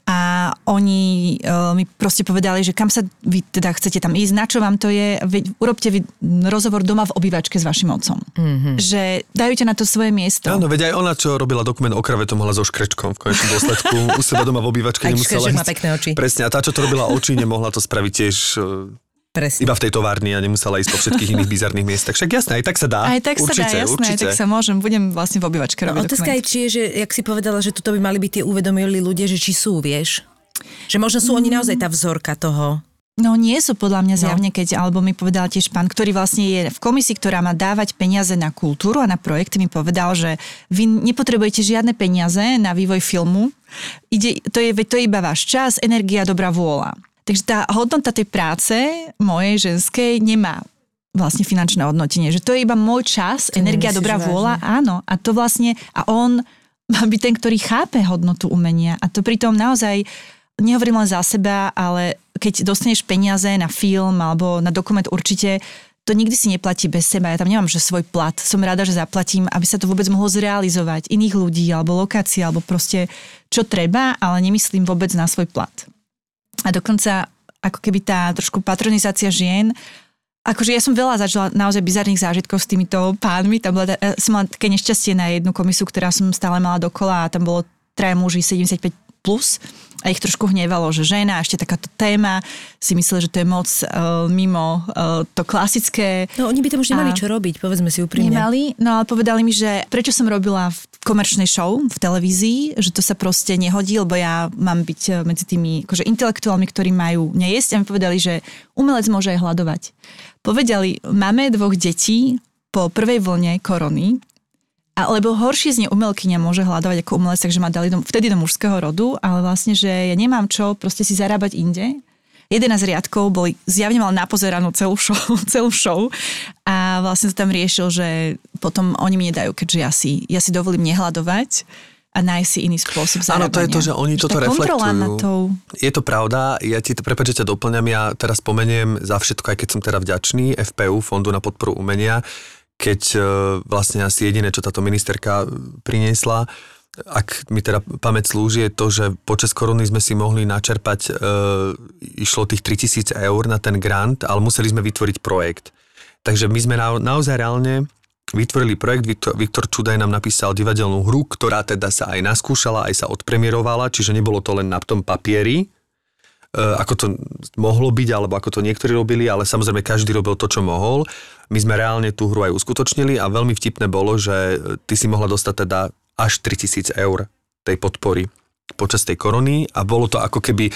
a oni uh, mi proste povedali, že kam sa vy teda chcete tam ísť, na čo vám to je, veď urobte vy rozhovor doma v obývačke s vašim otcom. Mm-hmm. Že dajú ťa na to svoje miesto. Áno, veď aj ona, čo robila dokument o krave, to mohla so škrečkom v konečnom dôsledku. U seba doma v obývačke Aj nemusela škreček má ísť. pekné oči. Presne, a tá, čo to robila oči, nemohla to spraviť tiež e, Presne. iba v tej továrni a nemusela ísť po všetkých iných bizarných miestach. Však jasné, aj tak sa dá. Aj tak určite, sa dá, jasné, určite. tak sa môžem, budem vlastne v obývačke No, robiť otázka dokument. aj či je, že, jak si povedala, že tuto by mali byť tie uvedomili ľudia, že či sú, vieš? Že možno sú oni naozaj tá vzorka toho. No nie sú podľa mňa No. zjavne, keď, alebo mi povedal tiež pán, ktorý vlastne je v komisii, ktorá má dávať peniaze na kultúru a na projekty, mi povedal, že vy nepotrebujete žiadne peniaze na vývoj filmu. Ide, to, je, to je iba váš čas, energia, dobrá vôľa. Takže tá hodnota tej práce mojej ženskej nemá vlastne finančné hodnotenie, že to je iba môj čas, To energia, dobrá vážne? vôľa, áno. A to vlastne, a on má byť ten, ktorý chápe hodnotu umenia. A to pritom naozaj, nehovorím len za seba, ale keď dostaneš peniaze na film alebo na dokument určite, to nikdy si neplatí bez seba. Ja tam nemám, že svoj plat. Som rada, že zaplatím, aby sa to vôbec mohlo zrealizovať. Iných ľudí, alebo lokácie, alebo proste čo treba, ale nemyslím vôbec na svoj plat. A dokonca ako keby tá trošku patronizácia žien, akože ja som veľa zažila naozaj bizarných zážitkov s týmito pánmi. Tam bola, ja som mala také nešťastie na jednu komisu, ktorá som stále mala dokola a tam bolo traja muži 75 plus a ich trošku hnevalo, že žena ešte takáto téma si mysleli, že to je moc uh, mimo uh, to klasické. No oni by tam už nemali A- čo robiť, povedzme si úprimne. Nemali, no ale povedali mi, že prečo som robila v komerčnej show v televízii, že to sa proste nehodí, lebo ja mám byť eh, medzi tými akože intelektuálmi, ktorí majú nejesť a mi povedali, že umelec môže aj hľadovať. Povedali, máme dvoch detí po prvej vlne korony, a, lebo horšie z nej umelkyňa môže hľadovať ako umelec, takže ma dali do, vtedy do mužského rodu, ale vlastne, že ja nemám čo proste si zarábať inde. 11 riadkov boli, zjavne mal napozeranú celú show, celú show a vlastne to tam riešil, že potom oni mi nedajú, keďže ja si, ja si dovolím nehľadovať a nájsť si iný spôsob Áno, zarábania. to je to, že oni toto reflektujú. nad tou... Je to pravda, ja ti to prepáč, že ťa doplňam, ja teraz spomeniem za všetko, aj keď som teda vďačný FPU, Fondu na podporu umenia, keď e, vlastne asi jediné, čo táto ministerka priniesla, ak mi teda pamäť slúži, je to, že počas korony sme si mohli načerpať, e, išlo tých 3000 eur na ten grant, ale museli sme vytvoriť projekt. Takže my sme na, naozaj reálne vytvorili projekt, Viktor, Viktor Čudaj nám napísal divadelnú hru, ktorá teda sa aj naskúšala, aj sa odpremierovala, čiže nebolo to len na tom papieri, e, ako to mohlo byť, alebo ako to niektorí robili, ale samozrejme každý robil to, čo mohol. My sme reálne tú hru aj uskutočnili a veľmi vtipné bolo, že ty si mohla dostať teda až 3000 eur tej podpory počas tej korony a bolo to ako keby,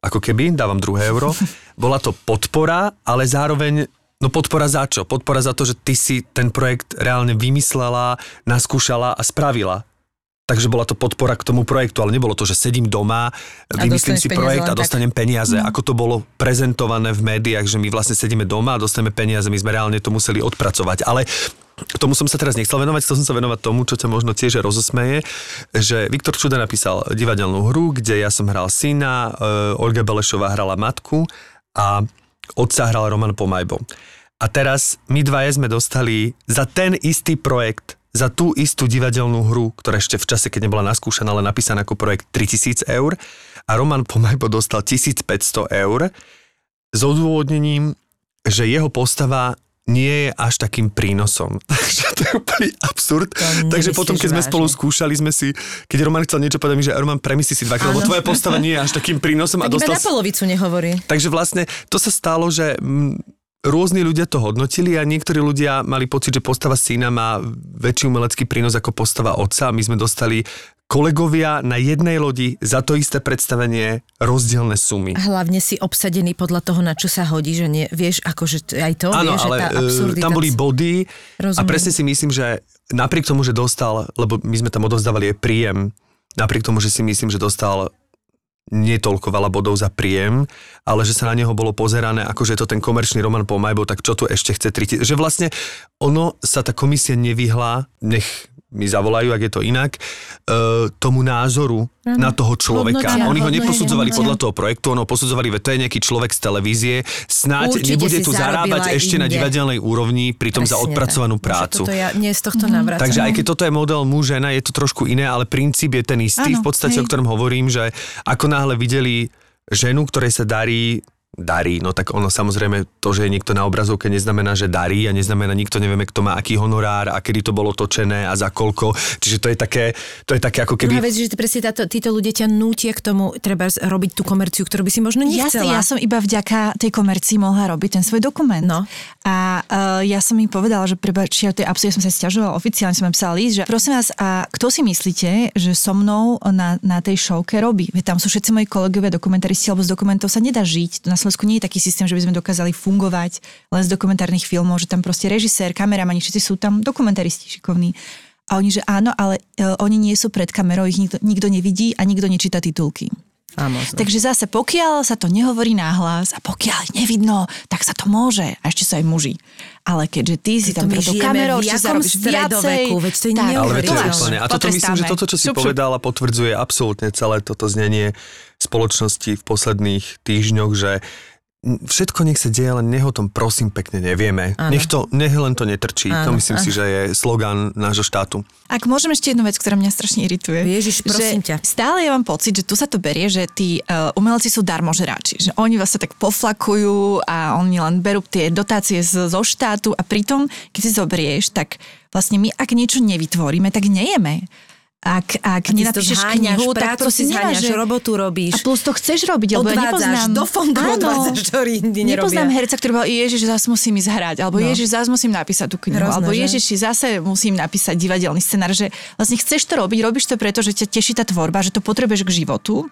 ako keby, dávam druhé euro, bola to podpora, ale zároveň No podpora za čo? Podpora za to, že ty si ten projekt reálne vymyslela, naskúšala a spravila. Takže bola to podpora k tomu projektu, ale nebolo to, že sedím doma, vymyslím si projekt a tak. dostanem peniaze. No. Ako to bolo prezentované v médiách, že my vlastne sedíme doma a dostaneme peniaze, my sme reálne to museli odpracovať. Ale k tomu som sa teraz nechcel venovať, chcel som sa venovať tomu, čo ťa možno tiež rozosmeje, že Viktor Čuda napísal divadelnú hru, kde ja som hral syna, e, Olga Belešová hrala matku a otca hral Roman Pomajbo. A teraz my dvaja sme dostali za ten istý projekt, za tú istú divadelnú hru, ktorá ešte v čase, keď nebola naskúšaná, ale napísaná ako projekt 3000 eur a Roman Pomajbo dostal 1500 eur s odôvodnením, že jeho postava nie je až takým prínosom. Takže to je úplný absurd. To Takže potom, keď sme spolu skúšali, sme si, keď Roman chcel niečo povedať, mi, že Roman, premyslí si dvakrát, lebo tvoja postava nie je až takým prínosom a Tak iba dostal na polovicu nehovorí. Takže vlastne to sa stalo, že rôzni ľudia to hodnotili a niektorí ľudia mali pocit, že postava syna má väčší umelecký prínos ako postava otca. My sme dostali kolegovia na jednej lodi za to isté predstavenie rozdielne sumy. A hlavne si obsadený podľa toho, na čo sa hodí, že nie, vieš, akože aj to, Áno, vieš, ale tá e, absurdita... tam boli body a Rozumiem. presne si myslím, že napriek tomu, že dostal, lebo my sme tam odovzdávali aj príjem, napriek tomu, že si myslím, že dostal nie toľko veľa bodov za príjem, ale že sa na neho bolo pozerané, ako že je to ten komerčný Roman Pomajbo, tak čo tu ešte chce tri... Že vlastne ono sa tá komisia nevyhla, nech mi zavolajú, ak je to inak, e, tomu názoru Áno. na toho človeka. Hodnotia, Oni ho neposudzovali hodnotia. podľa toho projektu, ono posudzovali, že to je nejaký človek z televízie, snáď Určite nebude tu zarábať ešte na inde. divadelnej úrovni, pritom za Presne odpracovanú tak. prácu. Toto ja nie z tohto navracam. Takže aj keď toto je model muž, žena, je to trošku iné, ale princíp je ten istý, Áno, v podstate, hej. o ktorom hovorím, že ako náhle videli ženu, ktorej sa darí darí, no tak ono samozrejme to, že je niekto na obrazovke neznamená, že darí a neznamená, nikto nevieme, kto má aký honorár a kedy to bolo točené a za koľko. Čiže to je také, to je také ako Druhá keby... vec, že presne táto, títo ľudia ťa nútia k tomu, treba robiť tú komerciu, ktorú by si možno Jasne, nechcela. ja som iba vďaka tej komercii mohla robiť ten svoj dokument. No. A uh, ja som im povedala, že prepáč, ja, ja som sa stiažovala, oficiálne som im písala list, že prosím vás, a kto si myslíte, že so mnou na, na tej showke robí? Veď tam sú všetci moji kolegovia dokumentaristi, lebo z dokumentov sa nedá žiť. Na Slovensku nie je taký systém, že by sme dokázali fungovať len z dokumentárnych filmov, že tam proste režisér, kameramani, všetci sú tam dokumentaristi šikovní. A oni, že áno, ale uh, oni nie sú pred kamerou, ich nikto, nikto nevidí a nikto nečíta titulky. Famózne. Takže zase pokiaľ sa to nehovorí náhlas a pokiaľ ich nevidno, tak sa to môže. A ešte sú aj muži. Ale keďže ty si tam žijeme kamerou, ešte jakom zarobíš viacej. veď to je tak, Ale veď to je úplne. A toto myslím, že toto, čo si Šup, šup. povedala, potvrdzuje absolútne celé toto znenie spoločnosti v posledných týždňoch, že všetko nech sa deje, len nech o tom prosím pekne nevieme. Áno. Nech, to, nech len to netrčí. to Áno, myslím si, že je slogan nášho štátu. Ak môžem ešte jednu vec, ktorá mňa strašne irituje. Ježiš, prosím že ťa. Stále ja mám pocit, že tu sa to berie, že tí uh, umelci sú darmožeráči. Že oni vlastne tak poflakujú a oni len berú tie dotácie z, zo štátu a pritom, keď si zoberieš, tak vlastne my, ak niečo nevytvoríme, tak nejeme. Ak, ak nenapíšeš zháňaš, knihu, tak prácu si zháňaš, že- robotu robíš. A plus to chceš robiť, lebo ja Odvádzaš, nepoznám... do fondu odvádzaš, ktorí nikdy nerobia. Nepoznám herca, ktorý bol, ježiš, zase musím ísť hrať, alebo No. no. ježiš, zase musím napísať tú knihu, Hrozné, alebo že? ježiš, zase musím napísať divadelný scenár, že vlastne chceš to robiť, robíš to preto, že ťa teší tá tvorba, že to potrebuješ k životu.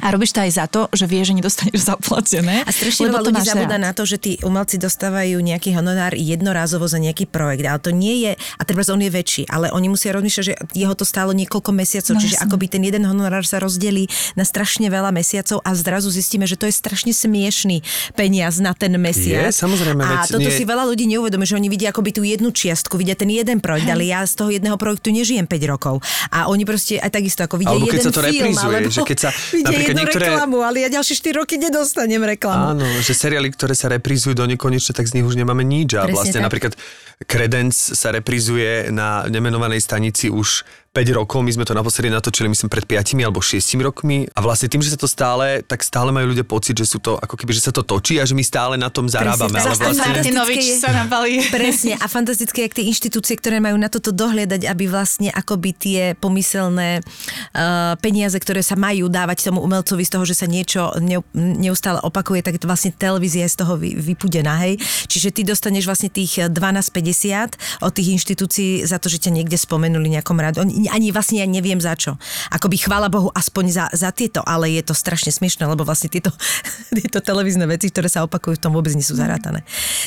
A robíš to aj za to, že vieš, že nedostaneš zaplatené. A strašne veľa ľudí zabúda na to, že tí umelci dostávajú nejaký honorár jednorázovo za nejaký projekt, ale to nie je, a treba on je väčší, ale oni musia rozmýšľať, že jeho to stálo niekoľko mesiacov, No čiže jasné. akoby ten jeden honorár sa rozdelí na strašne veľa mesiacov a zrazu zistíme, že to je strašne smiešný peniaz na ten mesiac. Je, samozrejme, A toto nie- si veľa ľudí neuvedomí, že oni vidia akoby tú jednu čiastku, vidia ten jeden projekt, ale ja z toho jedného projektu nežijem 5 rokov. A oni proste aj takisto ako vidia Alebo keď jeden sa to film, reprízuje, alebo že keď sa napríklad jednu niektoré- reklamu, ale ja ďalšie 4 roky nedostanem reklamu. Áno, že seriály, ktoré sa reprízujú do nekonečne, tak z nich už nemáme nič. A Presne vlastne tak. napríklad Credence sa reprízuje na nemenovanej stanici už 5 rokov. My sme to naposledy natočili, myslím, pred 5 alebo 6 rokmi. A vlastne tým, že sa to stále, tak stále majú ľudia pocit, že sú to ako keby, že sa to točí a že my stále na tom zarábame. Ale tak. Zase vlastne... Martinovič sa nabalí. Presne a fantastické, jak tie inštitúcie, ktoré majú na toto dohliadať, aby vlastne akoby tie pomyselné uh, peniaze, ktoré sa majú dávať tomu umelcovi z toho, že sa niečo ne, neustále opakuje, tak vlastne televízia je z toho vy, vypudená, hej. Čiže ty dostaneš vlastne tých 12,50 od tých inštitúcií za to, že ťa niekde spomenuli nejakom radu. Oni- Ani vlastne ja neviem za čo. Akoby chvála Bohu aspoň za, za tieto, ale je to strašne smiešne, lebo vlastne tieto, tieto televízne veci, ktoré sa opakujú, v tom vôbec nie sú zarátané.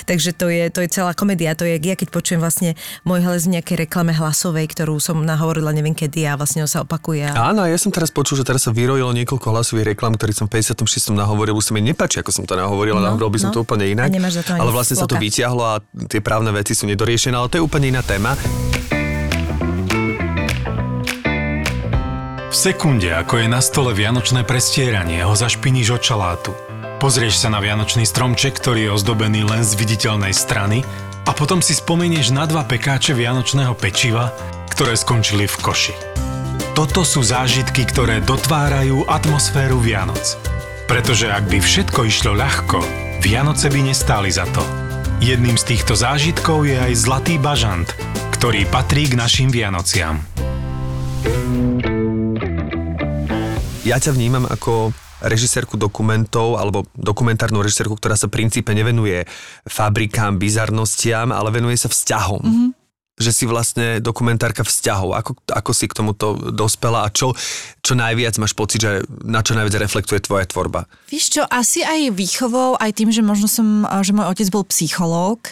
Takže to je, to je celá komédia. To je, ja keď počujem vlastne môj hlas v nejakej reklame hlasovej, ktorú som nahovorila neviem kedy a vlastne on sa opakuje. A... Áno, ja som teraz počul, že teraz sa vyrojilo niekoľko hlasových reklam, ktorý som v 56. nahovoril. Už sa mi nepáči, ako som to nahovoril, No, nahovoril by som no. to úplne inak. Ale vlastne sa to sloka. vyťahlo a tie právne veci sú nedoriešené, ale to je úplne iná téma. V sekunde, ako je na stole vianočné prestieranie, ho zašpiníš od čalátu. Pozrieš sa na vianočný stromček, ktorý je ozdobený len z viditeľnej strany a potom si spomenieš na dva pekáče vianočného pečiva, ktoré skončili v koši. Toto sú zážitky, ktoré dotvárajú atmosféru Vianoc. Pretože ak by všetko išlo ľahko, Vianoce by nestáli za to. Jedným z týchto zážitkov je aj Zlatý bažant, ktorý patrí k našim Vianociam. Ja ťa vnímam ako režisérku dokumentov alebo dokumentárnu režisérku, ktorá sa v princípe nevenuje fabrikám, bizarnostiam, ale venuje sa vzťahom. Mm-hmm. Že si vlastne dokumentárka vzťahov. Ako, ako si k tomuto dospela a čo, čo najviac máš pocit, že na čo najviac reflektuje tvoja tvorba? Víš čo, asi aj výchovou, aj tým, že možno som, že môj otec bol psychológ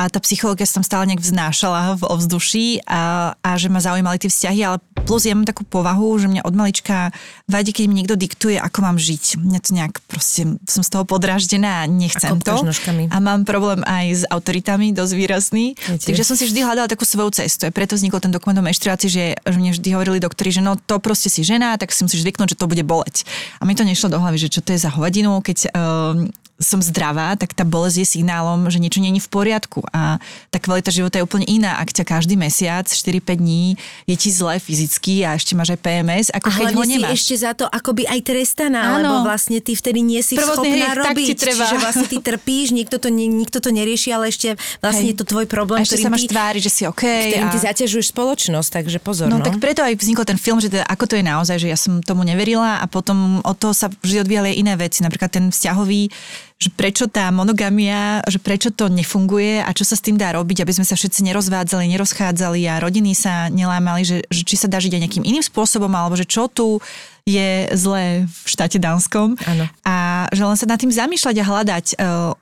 a tá psychológia tam stále nejak vznášala v ovzduší a, a že ma zaujímali tie vzťahy, ale plus ja mám takú povahu, že mňa od malička vadí, keď mi niekto diktuje, ako mám žiť. Mňa to nejak proste, som z toho podráždená a nechcem to. A mám problém aj s autoritami, dosť výrazný. Tiež. Takže som si vždy hľadala takú svoju cestu. A preto vznikol ten dokument o menštruácii, že, že mne vždy hovorili doktori, že no to proste si žena, tak si musíš zvyknúť, že to bude boleť. A mi to nešlo do hlavy, že čo to je za hovadinu, keď um, som zdravá, tak tá bolesť je signálom, že niečo není v poriadku. A tá kvalita života je úplne iná. Ak ťa každý mesiac, 4-5 dní, je ti zle fyzicky a ešte máš aj PMS, ako A keď ho hlavne si nemáš. ešte za to akoby aj trestaná, Áno. lebo vlastne ty vtedy nie si Prvotný schopná hriech, robiť. treba. Čiže vlastne ty trpíš, nikto to, nie, nikto to nerieši, ale ešte vlastne Hej. je to tvoj problém, a ešte sa máš ty, že si OK. ktorým a... ty zaťažuješ spoločnosť, takže pozor. No, No, tak preto aj vznikol ten film, že teda ako to je naozaj, že ja som tomu neverila a potom od toho sa vždy odvíjali iné veci, napríklad ten vzťahový, že prečo tá monogamia, že prečo to nefunguje a čo sa s tým dá robiť, aby sme sa všetci nerozvádzali, nerozchádzali a rodiny sa nelámali, že, že či sa dá žiť aj nejakým iným spôsobom, alebo že čo tu je zlé v štáte Dánskom. Áno. A že len sa nad tým zamýšľať a hľadať uh,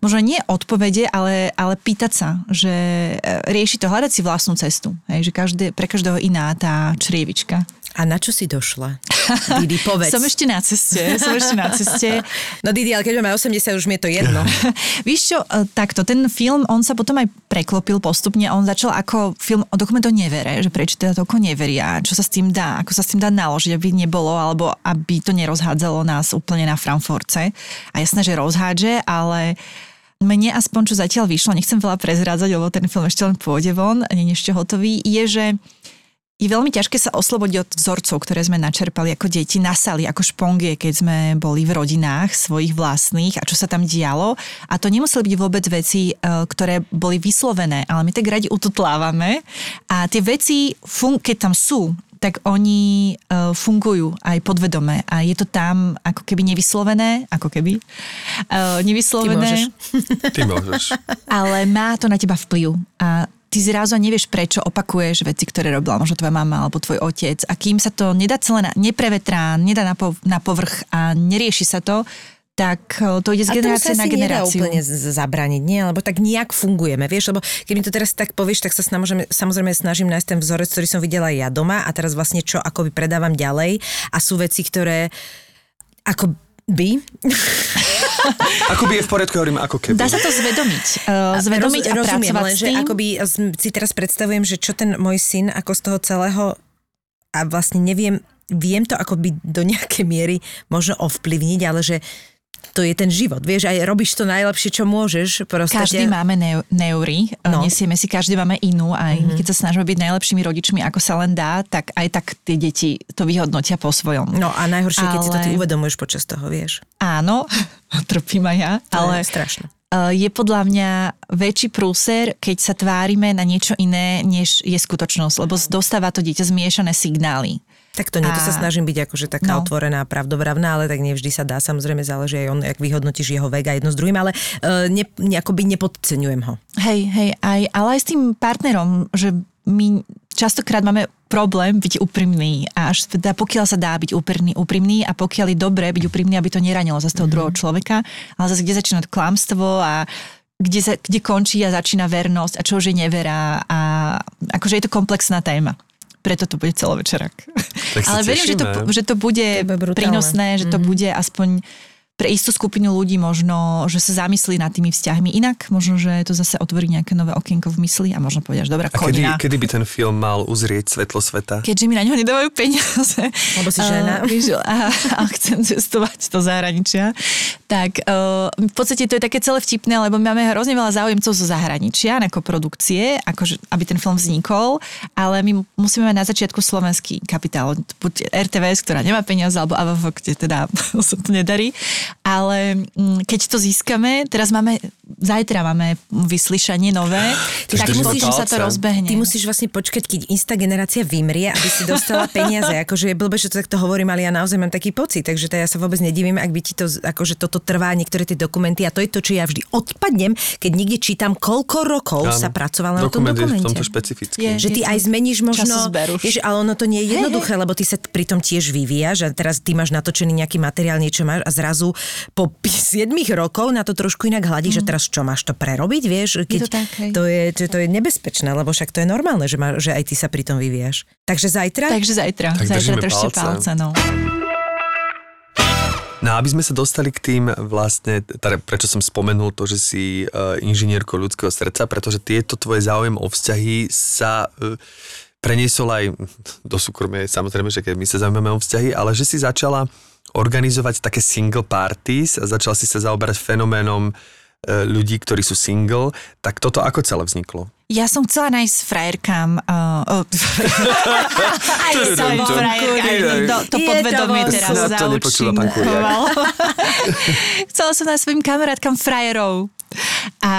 možno nie odpovede, ale, ale pýtať sa, že e, rieši to, hľadať si vlastnú cestu. Hej, že každé, pre každého iná tá črievička. A na čo si došla? Didi, povedz. Som ešte na ceste, som ešte na ceste. No Didi, ale keď máme 80, už mi je to jedno. Víš čo, e, takto, ten film, on sa potom aj preklopil postupne, on začal ako film o dokument o nevere, že prečo teda toľko neveria, čo sa s tým dá, ako sa s tým dá naložiť, aby nebolo, alebo aby to nerozhádzalo nás úplne na Frankfurtce. A jasné, že rozhádže, ale mne aspoň, čo zatiaľ vyšlo, nechcem veľa prezrádzať, lebo ten film ešte len pôjde von, nie je ešte hotový, je, že je veľmi ťažké sa oslobodiť od vzorcov, ktoré sme načerpali ako deti, nasali ako špongie, keď sme boli v rodinách svojich vlastných a čo sa tam dialo. A to nemuseli byť vôbec veci, e, ktoré boli vyslovené, ale my tak radi ututlávame a tie veci, keď tam sú, tak oni uh, fungujú aj podvedome a je to tam ako keby nevyslovené, ako keby, uh, nevyslovené. Ty môžeš. Ty môžeš. Ale má to na teba vplyv a ty zrazu nevieš, prečo opakuješ veci, ktoré robila možno tvoja mama alebo tvoj otec a kým sa to nedá celé, na, neprevetrá, nedá na, po, na povrch a nerieši sa to, tak e, to ide z generácie na generáciu. A úplne zabraniť, nie? Lebo tak nejak fungujeme, vieš? Lebo keď mi to teraz tak povieš, tak sa snažím, samozrejme snažím nájsť ten vzorec, ktorý som videla ja doma a teraz vlastne čo akoby predávam ďalej a sú veci, ktoré ako by. ako by je v poriadku, hovorím ako keby. Dá sa to zvedomiť. Uh, zvedomiť Roz, a rozumiem, pracovať len, s tým. Že akoby si teraz predstavujem, že čo ten môj syn ako z toho celého a vlastne neviem, viem to akoby do nejakej miery možno ovplyvniť, ale že to je ten život, vieš, aj robíš to najlepšie, čo môžeš. Proste každý máme neu- neury, no. nesieme si, každý máme inú a mm-hmm. keď sa snažíme byť najlepšími rodičmi, ako sa len dá, tak aj tak tie deti to vyhodnotia po svojom. No a najhoršie, ale... keď si to ty uvedomuješ počas toho, vieš. Áno, trpím aj ja, to ale... Je strašné je podľa mňa väčší prúser, keď sa tvárime na niečo iné, než je skutočnosť, lebo dostáva to dieťa zmiešané signály. Tak to nie, to sa snažím byť akože taká no. otvorená, pravdovravná, ale tak nevždy sa dá, samozrejme záleží aj on, jak vyhodnotíš jeho vek a jedno s druhým, ale uh, ne, ne, akoby nepodceňujem ho. Hej, hej, aj, ale aj s tým partnerom, že my častokrát máme problém byť úprimný a až teda pokiaľ sa dá byť úprimný, úprimný a pokiaľ je dobré byť úprimný, aby to neranilo zase toho mm-hmm. druhého človeka, ale zase kde začína klamstvo a kde, sa, kde končí a začína vernosť a čo už je nevera a akože je to komplexná téma preto to bude celovečerák. Ale verím, že to, že to bude prínosné, že to mm-hmm. bude aspoň pre istú skupinu ľudí možno, že sa zamyslí nad tými vzťahmi inak, možno, že to zase otvorí nejaké nové okienko v mysli a možno povedať, že dobrá, a kedy, kedy by ten film mal uzrieť svetlo sveta? Keďže mi na ňo nedávajú peniaze. Lebo si žena. Uh, a, a chcem cestovať do zahraničia. Tak uh, v podstate to je také celé vtipné, lebo máme hrozne veľa záujemcov zo zahraničia na produkcie, akože, aby ten film vznikol, ale my musíme mať na začiatku slovenský kapitál. Buď RTVS, ktorá nemá peniaze, alebo AVF, kde teda sa to nedarí ale mm, keď to získame, teraz máme, zajtra máme vyslyšanie nové, Ty tak musíš, že sa to rozbehne. Ty musíš vlastne počkať, keď istá generácia vymrie, aby si dostala peniaze. Akože je blbé, že to takto hovorím, ale ja naozaj mám taký pocit, takže to ja sa vôbec nedivím, ak by ti to, akože toto trvá, niektoré tie dokumenty a to je to, čo ja vždy odpadnem, keď niekde čítam, koľko rokov Áno. sa pracovalo na tom dokumente. Je v tomto špecifické. Je, že ty aj zmeníš možno, vieš, ale ono to nie je jednoduché, hey, lebo ty sa pri tom tiež vyvíjaš a teraz ty máš natočený nejaký materiál, niečo máš a zrazu po 7 rokov na to trošku inak hladí, mm. že teraz čo máš to prerobiť, vieš? Keď je to, tak, hej. to, je, to je nebezpečné, lebo však to je normálne, že, má, že aj ty sa pri tom vyvíjaš. Takže zajtra? Takže zajtra. Tak zajtra držte palce. palce no. No aby sme sa dostali k tým vlastne, teda prečo som spomenul to, že si uh, inžinierko ľudského srdca, pretože tieto tvoje záujem o vzťahy sa uh, preniesol aj do súkromia, samozrejme, že keď my sa zaujímame o vzťahy, ale že si začala organizovať také single parties a začal si sa zaoberať fenoménom e, ľudí, ktorí sú single, tak toto ako celé vzniklo? Ja som chcela nájsť frajerkám. Uh, oh, aj som frajerka, to, to podvedomie teraz zaučinkovalo. chcela som nájsť svojim kamarátkam frajerov. A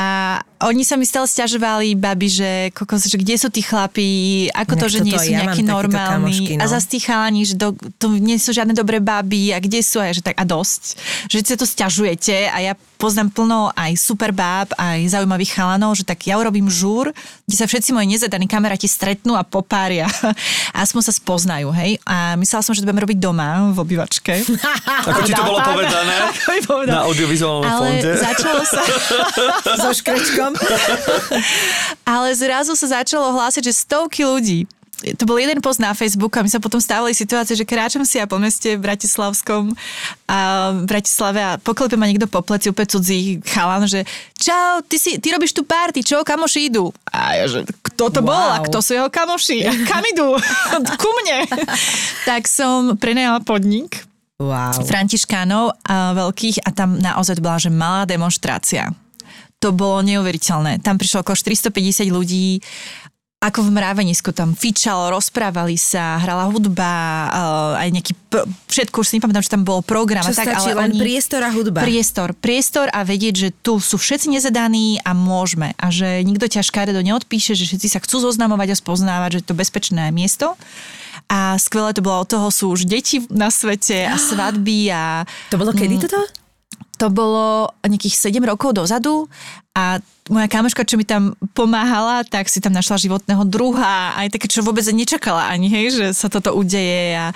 oni sa mi stále stiažovali, babi, že, kokos, že kde sú tí chlapí, ako to, že nie sú ja nejakí normálni. Kamošky, no. A zase tí chalani, že do, to nie sú žiadne dobré baby a kde sú a že tak a dosť. Že si to stiažujete a ja poznám plno aj super báb, aj zaujímavých chalanov, že tak ja urobím žúr, kde sa všetci moji nezadaní kamaráti stretnú a popária. A aspoň sa spoznajú, hej. A myslela som, že to budeme robiť doma v obývačke. Ako ti to bolo povedané? Na audiovizuálnom Ale fonde? začalo sa... so škrečkom. Ale zrazu sa začalo hlásiť, že stovky ľudí to bol jeden post na Facebooku a my sa potom stávali situácie, že kráčam si a po meste v Bratislavskom a v Bratislave a poklepem ma niekto po pleci, úplne cudzí chalan, že čau, ty, si, ty robíš tu party, čo, kamoši idú? A ja, že kto to wow. bol a kto sú jeho kamoši? Kam idú? Ku mne. tak som prenajala podnik Wow. Františkánov a veľkých a tam naozaj bola, že malá demonstrácia. To bolo neuveriteľné. Tam prišlo okolo 450 ľudí ako v mravenisku tam fičalo, rozprávali sa, hrala hudba, uh, aj nejaký, pr- všetko už si nepamätám, že tam bol program. Čo a tak, stačí, ale len oni, priestor a hudba. Priestor, priestor a vedieť, že tu sú všetci nezadaní a môžeme. A že nikto ťa škaredo neodpíše, že všetci sa chcú zoznamovať a spoznávať, že je to bezpečné miesto. A skvelé to bolo, od toho sú už deti na svete a svadby a... To bolo kedy Mm. toto? To bolo nejakých 7 rokov dozadu a moja kamoška, čo mi tam pomáhala, tak si tam našla životného druha, aj také, čo vôbec nečakala ani, hej, že sa toto udeje a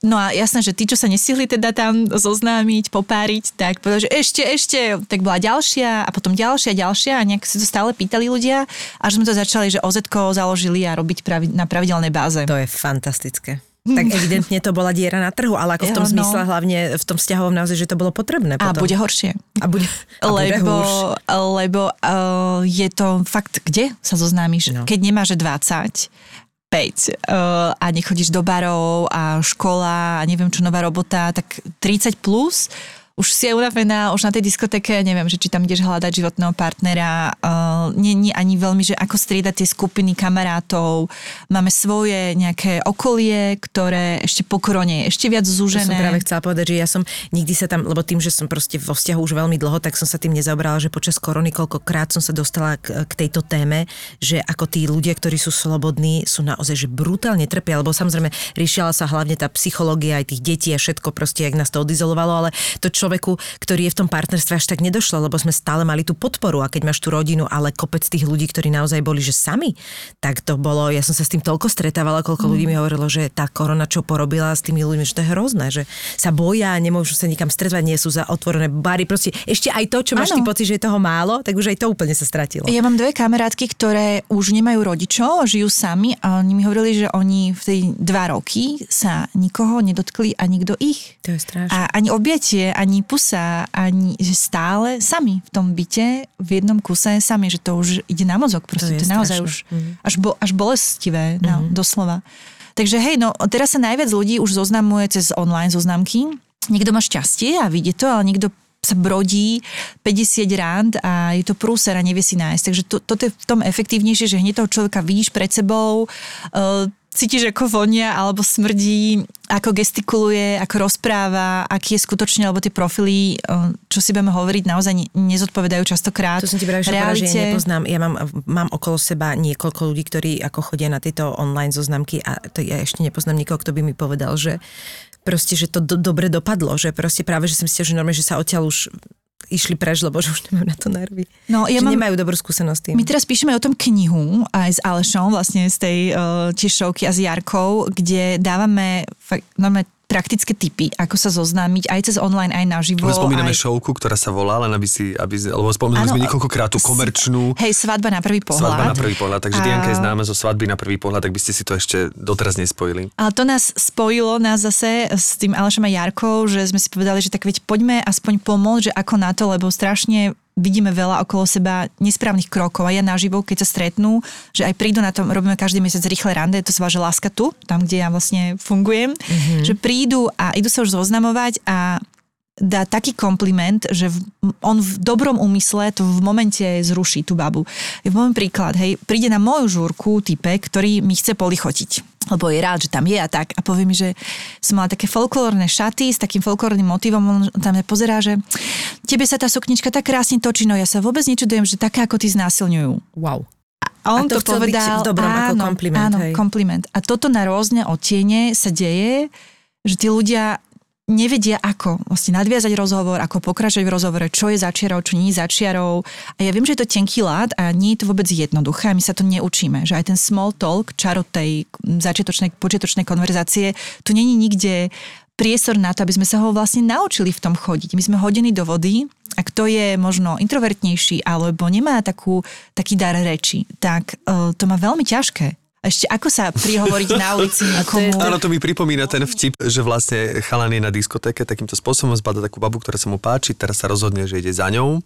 No a jasné, že tí, čo sa nestihli teda tam zoznámiť, popáriť, tak povedali, že ešte, ešte, tak bola ďalšia a potom ďalšia, ďalšia a nejak si to stále pýtali ľudia, až sme to začali, že oz založili a robiť pravi, na pravidelnej báze. To je fantastické. Tak evidentne to bola diera na trhu, ale ako v tom no. zmysle hlavne v tom vzťahovom naozaj, že to bolo potrebné A potom. bude horšie. a bude, a bude lebo, húš. lebo uh, je to fakt, kde sa zoznámiš, no. keď nemáš 20, 5 uh, a nechodíš do barov a škola a neviem čo, nová robota, tak 30 plus už si je unavená, už na tej diskotéke, neviem, že či tam ideš hľadať životného partnera, uh, nie, nie ani veľmi, že ako striedať tie skupiny kamarátov, máme svoje nejaké okolie, ktoré ešte po korone je ešte viac zúžené. som práve chcela povedať, že ja som nikdy sa tam, lebo tým, že som proste vo vzťahu už veľmi dlho, tak som sa tým nezaobrala, že počas korony koľkokrát som sa dostala k, k tejto téme, že ako tí ľudia, ktorí sú slobodní, sú naozaj že brutálne trpia, lebo samozrejme riešila sa hlavne tá psychológia aj tých detí a všetko proste, jak nás to odizolovalo, ale to človeku, ktorý je v tom partnerstve až tak nedošlo, lebo sme stále mali tú podporu a keď máš tú rodinu, ale kopec tých ľudí, ktorí naozaj boli, že sami, tak to bolo, ja som sa s tým toľko stretávala, koľko Mm. ľudí mi hovorilo, že tá korona, čo porobila s tými ľuďmi, že to je hrozné, že sa boja, nemôžu sa nikam stretávať, nie sú za otvorené bary, proste ešte aj to, čo máš ty pocit, že je toho málo, tak už aj to úplne sa stratilo. Ja mám dve kamarátky, ktoré už nemajú rodičov, žijú sami a oni mi hovorili, že oni v tej dva roky sa nikoho nedotkli a nikto ich. To je strašné. A ani obietie, ani pusa, ani že stále sami v tom byte, v jednom kuse sami, že to už ide na mozog. Proste je to, je naozaj strašné. už Mhm. až, bo, až bolestivé, no, doslova. Takže hej, no teraz sa najviac ľudí už zoznamuje cez online zoznamky. Niekto má šťastie a vidie to, ale niekto sa brodí 50 ránd a je to prúser a nevie si nájsť. Takže to, toto je v tom efektívnejšie, že hneď toho človeka vidíš pred sebou, uh, cítiš, ako vonia alebo smrdí, ako gestikuluje, ako rozpráva, aký je skutočne, lebo tie profily, čo si budeme hovoriť, naozaj ne- nezodpovedajú častokrát To som ti práve povedala, že ja nepoznám. Ja mám, mám okolo seba niekoľko ľudí, ktorí ako chodia na tieto online zoznamky a to ja ešte nepoznám nikoho, kto by mi povedal, že proste, že to do, dobre dopadlo, že proste práve, že som si že normálne, že sa odtiaľ už išli preč, lebo že už nemajú na to nervy. No, ja že mám- nemajú dobrú skúsenosť tým. My teraz píšeme o tom knihu aj s Alešom, vlastne z tej uh, tiež šovky a s Jarkou, kde dávame fakt, normálne praktické tipy, ako sa zoznámiť aj cez online, aj naživo. My spomíname aj... šovku, ktorá sa volá, len aby si, aby, lebo spomínali sme niekoľkokrát tú komerčnú Hej, svadba na prvý pohľad. svadba na prvý pohľad, takže A- Dianka je známa zo svadby na prvý pohľad, tak by ste si to ešte doteraz nespojili. Ale to nás spojilo nás zase s tým Alešom a Jarkou, že sme si povedali, že tak veď poďme aspoň pomôcť, že ako na to, lebo strašne vidíme veľa okolo seba nesprávnych krokov a ja naživo, keď sa stretnú, že aj prídu na to, robíme každý mesiac rýchle rande, to sa že láska tu, tam, kde ja vlastne fungujem, mm-hmm. že prídu a idú sa už zoznamovať a dá taký kompliment, že v, on v dobrom úmysle to v momente zruší tú babu. Je môj príklad, hej, príde na moju žúrku typek, ktorý mi chce polichotiť lebo je rád, že tam je a tak. A povie mi, že som mala také folklórne šaty s takým folklórnym motivom, on tam mňa pozerá, že tebe sa tá suknička tak krásne točí, no ja sa vôbec nečudujem, že také ako ty znásilňujú. Wow. A on A to to, chcel byť povedal... v dobrom ako áno, kompliment, Áno, hej. kompliment. A toto na rôzne odtiene sa deje, že tí ľudia nevedia ako vlastne nadviazať rozhovor, ako pokračovať v rozhovore, čo je začiarov, čo nie je začiarov. A ja viem, že je to tenký lát a nie je to vôbec jednoduché a my sa to neučíme. Že aj ten small talk, čaro tej začiatočnej, počiatočnej konverzácie, tu není nikde priestor na to, aby sme sa ho vlastne naučili v tom chodiť. My sme hodení do vody a kto je možno introvertnejší alebo nemá takú, taký dar reči, tak uh, to má veľmi ťažké. Ešte ako sa prihovoriť na ulici niekomu? Áno, to mi pripomína ten vtip, že vlastne chalan je na diskotéke takýmto spôsobom, zbada takú babu, ktorá sa mu páči, teraz sa rozhodne, že ide za ňou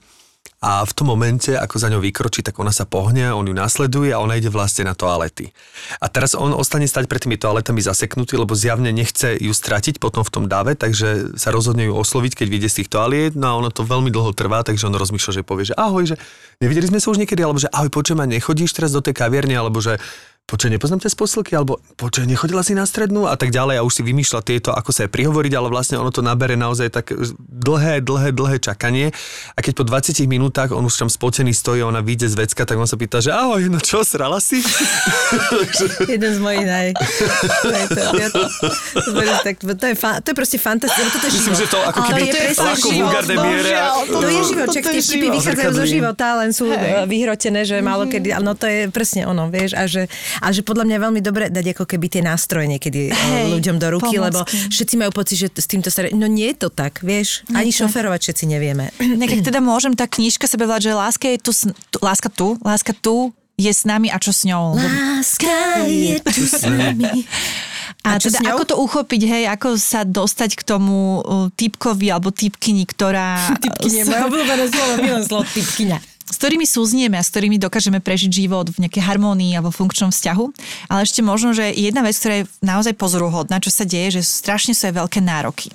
a v tom momente, ako za ňou vykročí, tak ona sa pohne, on ju nasleduje a ona ide vlastne na toalety. A teraz on ostane stať pred tými toaletami zaseknutý, lebo zjavne nechce ju stratiť potom v tom dáve, takže sa rozhodne ju osloviť, keď vyjde z tých toaliet, no a ono to veľmi dlho trvá, takže on rozmýšľa, že povie, že ahoj, že nevideli sme sa už niekedy, alebo že ahoj, počujem, a nechodíš teraz do tej kaviarne, alebo že počuj, nepoznám z posilky, alebo počuj, nechodila si na strednú a tak ďalej a už si vymýšľa tieto, ako sa je prihovoriť, ale vlastne ono to nabere naozaj tak dlhé, dlhé, dlhé čakanie a keď po 20 minútach on už tam spotený stojí a ona vyjde z vecka, tak on sa pýta, že ahoj, no čo, srala si? Jeden z mojich naj... naj to, ja to, to, to, je fa, to je proste fantastické, to je Myslím, že to ako keby to je ľahko vulgárne miere. To je život, čak tie vtipy vychádzajú zo života, len sú hey. vyhrotené, že málo kedy, no to je presne ono, vieš, a že a že podľa mňa veľmi dobre dať ako keby tie nástroje niekedy eh, Hej, ľuďom do ruky, pomocky. lebo všetci majú pocit, že s týmto sa... No nie je to tak, vieš. Nie Ani tak. šoferovať všetci nevieme. Nekak teda môžem, tá knižka sebe volať, že láska je tu, tu, láska tu, láska tu je s nami a čo s ňou? Láska je tu s nami. A, a teda ako to uchopiť, hej, ako sa dostať k tomu uh, typkovi alebo typkyni, ktorá... Typkyne, moje obľúbené slovo, milujem slovo typkyňa s ktorými súznieme a s ktorými dokážeme prežiť život v nejakej harmónii a vo funkčnom vzťahu. Ale ešte možno, že jedna vec, ktorá je naozaj pozoruhodná, čo sa deje, že strašne sú aj veľké nároky.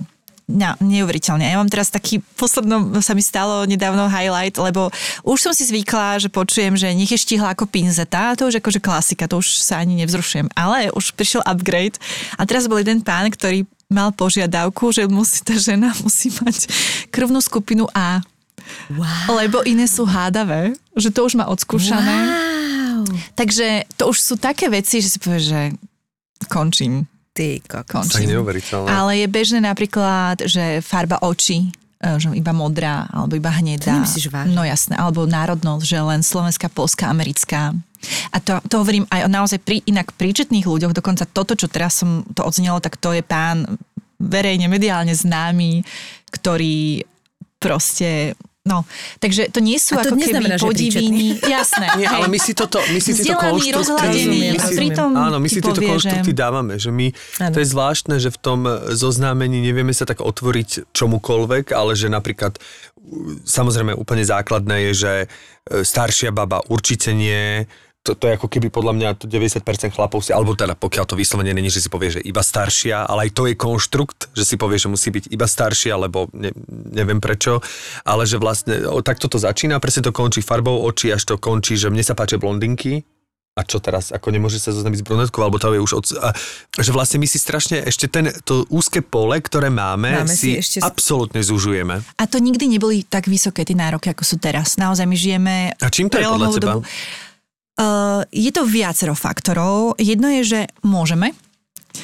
No, neuveriteľne. Ja mám teraz taký, posledno sa mi stalo nedávno highlight, lebo už som si zvykla, že počujem, že nech je štihla ako pinzeta, to už akože klasika, to už sa ani nevzrušujem. Ale už prišiel upgrade a teraz bol jeden pán, ktorý mal požiadavku, že musí tá žena musí mať krvnú skupinu A Wow. Lebo iné sú hádavé, že to už má odskúšané. Wow. Takže to už sú také veci, že si povie, že končím. Ty kokos. Tak neuveriteľné. Ale je bežné napríklad, že farba očí, e, že iba modrá, alebo iba hnedá. To nemyslíš vážne? No jasné, alebo národnosť, že len slovenská, polská, americká. A to, to hovorím aj naozaj pri inak príčetných ľuďoch, dokonca toto, čo teraz som to odznelo, tak to je pán verejne, mediálne známy, ktorý proste No, takže to nie sú a to ako keby podivíni. Jasné. Nie, ale my si toto, my si to konštruktívne. My si, áno, my si tieto konštrukty dávame, že my, ano. to je zvláštne, že v tom zoznámení nevieme sa tak otvoriť čomukoľvek, ale že napríklad samozrejme úplne základné je, že e, staršia baba určite nie, to, to je ako keby podľa mňa to 90% chlapov si, alebo teda pokiaľ to vyslovene není, že si povie, že iba staršia, ale aj to je konštrukt, že si povie, že musí byť iba staršia, lebo ne, neviem prečo, ale že vlastne o, takto to začína, presne to končí farbou očí, až to končí, že mne sa páčia blondinky, a čo teraz, ako nemôže sa zoznamiť s brunetkou, alebo to je už od... A, že vlastne my si strašne ešte ten, to úzke pole, ktoré máme, máme si, si ešte... absolútne zužujeme. A to nikdy neboli tak vysoké tie nároky, ako sú teraz. Naozaj my žijeme... A čím to je podľa teba? Dobu. Uh, je to viacero faktorov. Jedno je, že môžeme,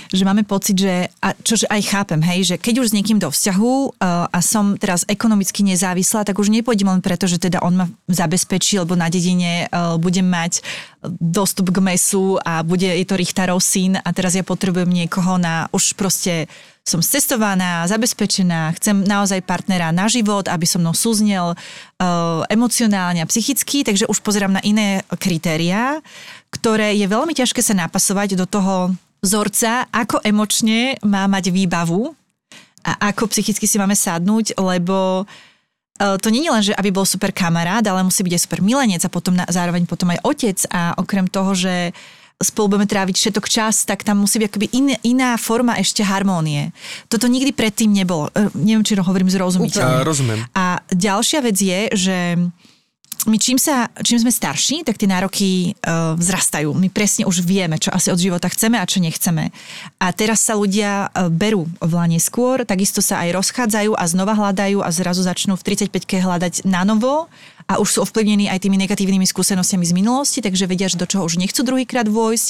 že máme pocit, že, a čože aj chápem, hej, že keď už s niekým do vzťahu uh, a som teraz ekonomicky nezávislá, tak už nepôjdem len preto, že teda on ma zabezpečí, lebo na dedine uh, budem mať dostup k mesu a bude, je to Richtarov syn a teraz ja potrebujem niekoho na už proste som cestovaná, zabezpečená, chcem naozaj partnera na život, aby so mnou súznel uh, emocionálne a psychicky, takže už pozerám na iné kritériá, ktoré je veľmi ťažké sa napasovať do toho vzorca, ako emočne má mať výbavu a ako psychicky si máme sadnúť, lebo uh, to nie je len, že aby bol super kamarát, ale musí byť aj super milenec a potom na, zároveň potom aj otec a okrem toho, že spolu budeme tráviť všetok čas, tak tam musí byť akoby in, iná forma ešte harmónie. Toto nikdy predtým nebolo. E, neviem, či hovorím zrozumiteľne. rozumiem. A ďalšia vec je, že my čím, sa, čím sme starší, tak tie nároky uh, vzrastajú. My presne už vieme, čo asi od života chceme a čo nechceme. A teraz sa ľudia uh, berú vláne skôr, takisto sa aj rozchádzajú a znova hľadajú a zrazu začnú v 35-ke hľadať na novo a už sú ovplyvnení aj tými negatívnymi skúsenostiami z minulosti, takže vedia, že do čoho už nechcú druhýkrát vojsť.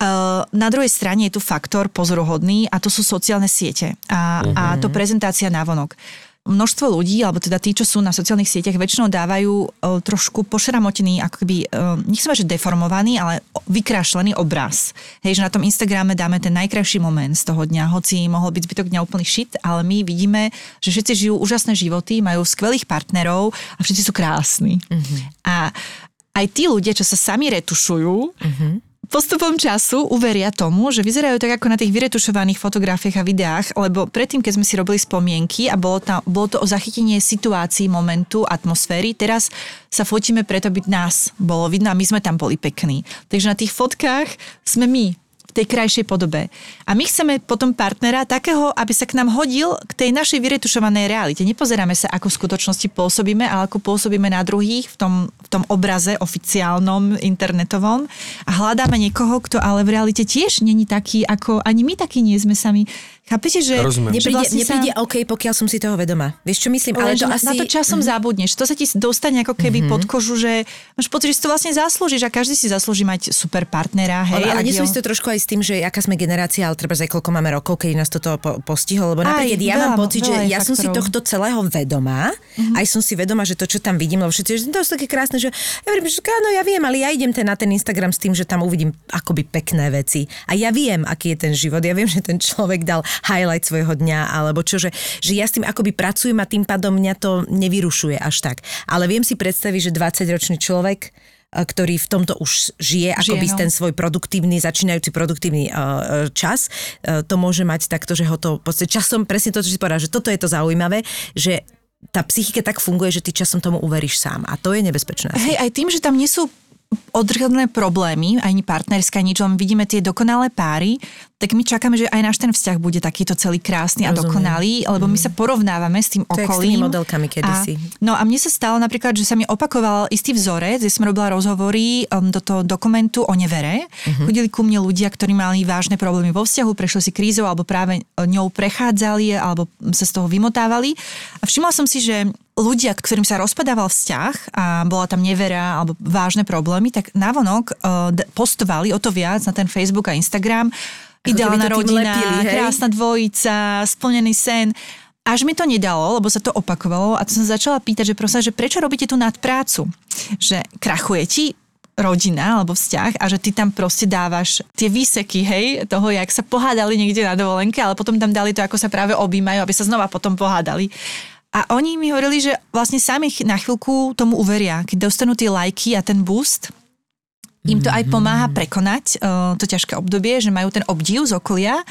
Uh, na druhej strane je tu faktor pozoruhodný a to sú sociálne siete a, uh-huh. a to mhm. prezentácia návonok množstvo ľudí, alebo teda tí, čo sú na sociálnych sieťach, väčšinou dávajú e, trošku pošramotený, ako keby, o, e, nechcem že deformovaný, ale vykrášlený obraz. Hej, že na tom Instagrame dáme ten najkrajší moment z toho dňa, hoci mohol byť zbytok dňa úplný shit, ale my vidíme, že všetci žijú úžasné životy, majú skvelých partnerov a všetci sú krásni. Uh-huh. A aj tí ľudia, čo sa sami retušujú, uh-huh postupom času uveria tomu, že vyzerajú tak ako na tých vyretušovaných fotografiách a videách, lebo predtým, keď sme si robili spomienky a bolo, tam, bolo to o zachytenie situácií, momentu, atmosféry, teraz sa fotíme preto, aby nás bolo vidno a my sme tam boli pekní. Takže na tých fotkách sme my, v tej krajšej podobe. A my chceme potom partnera takého, aby sa k nám hodil k tej našej vyretušovanej realite. Nepozeráme sa, ako v skutočnosti pôsobíme, ale ako pôsobíme na druhých v tom, v tom obraze oficiálnom, internetovom a hľadáme niekoho, kto ale v realite tiež není taký, ako ani my takí nie sme sami. Chápete, že... Rozumiem. Nepríde, vlastne nepríde sa... OK, pokiaľ som si toho vedomá. Vieš, čo myslím? Ale, to na, asi... na to časom mm-hmm. zabudneš. To sa ti dostane ako keby mm-hmm. pod kožu, že máš pocit, že si to vlastne zaslúžiš a každý si zaslúži mať super partnera. Hej, ale, ale nesúvisí jo- to trošku aj s tým, že aká sme generácia, ale treba aj koľko máme rokov, keď nás toto po, postihlo. Lebo napríklad ja mám veľa- pocit, že ja som si tohto celého vedomá, aj som si vedomá, že to, čo tam vidím, lebo všetci, že to sú také krásne, že ja viem, že áno, ja viem, ale ja idem ten, na ten Instagram s tým, že tam uvidím akoby pekné veci. A ja viem, aký je ten život. Ja viem, že ten človek dal highlight svojho dňa, alebo čo, že, že ja s tým akoby pracujem a tým pádom mňa to nevyrušuje až tak. Ale viem si predstaviť, že 20-ročný človek a ktorý v tomto už žije, akoby no. ten svoj produktívny, začínajúci produktívny uh, čas, uh, to môže mať takto, že ho to podstate časom, presne to, čo si povedal, že toto je to zaujímavé, že tá psychika tak funguje, že ty časom tomu uveríš sám a to je nebezpečné. Hej, aj tým, že tam nie sú odhľadné problémy, ani partnerská nič, len vidíme tie dokonalé páry, tak my čakáme, že aj náš ten vzťah bude takýto celý krásny a Rozumiem. dokonalý, lebo my sa porovnávame s tým To okolím. tými modelkami kedysi. A, no a mne sa stalo napríklad, že sa mi opakoval istý vzorec, kde som robila rozhovory um, do toho dokumentu o nevere. Uh-huh. Chodili ku mne ľudia, ktorí mali vážne problémy vo vzťahu, prešli si krízou alebo práve ňou prechádzali alebo sa z toho vymotávali. A všimla som si, že ľudia, ktorým sa rozpadával vzťah a bola tam nevera alebo vážne problémy, tak navonok uh, d- postovali o to viac na ten Facebook a Instagram. Ideálna rodina, lepili, hej? krásna dvojica, splnený sen. Až mi to nedalo, lebo sa to opakovalo a to som začala pýtať, že prosa, že prečo robíte tú nadprácu? Že krachuje ti rodina alebo vzťah a že ty tam proste dávaš tie výseky, hej, toho, jak sa pohádali niekde na dovolenke, ale potom tam dali to, ako sa práve objímajú, aby sa znova potom pohádali. A oni mi hovorili, že vlastne sami na chvíľku tomu uveria, keď dostanú tie lajky a ten boost, im to aj pomáha prekonať uh, to ťažké obdobie, že majú ten obdiv z okolia.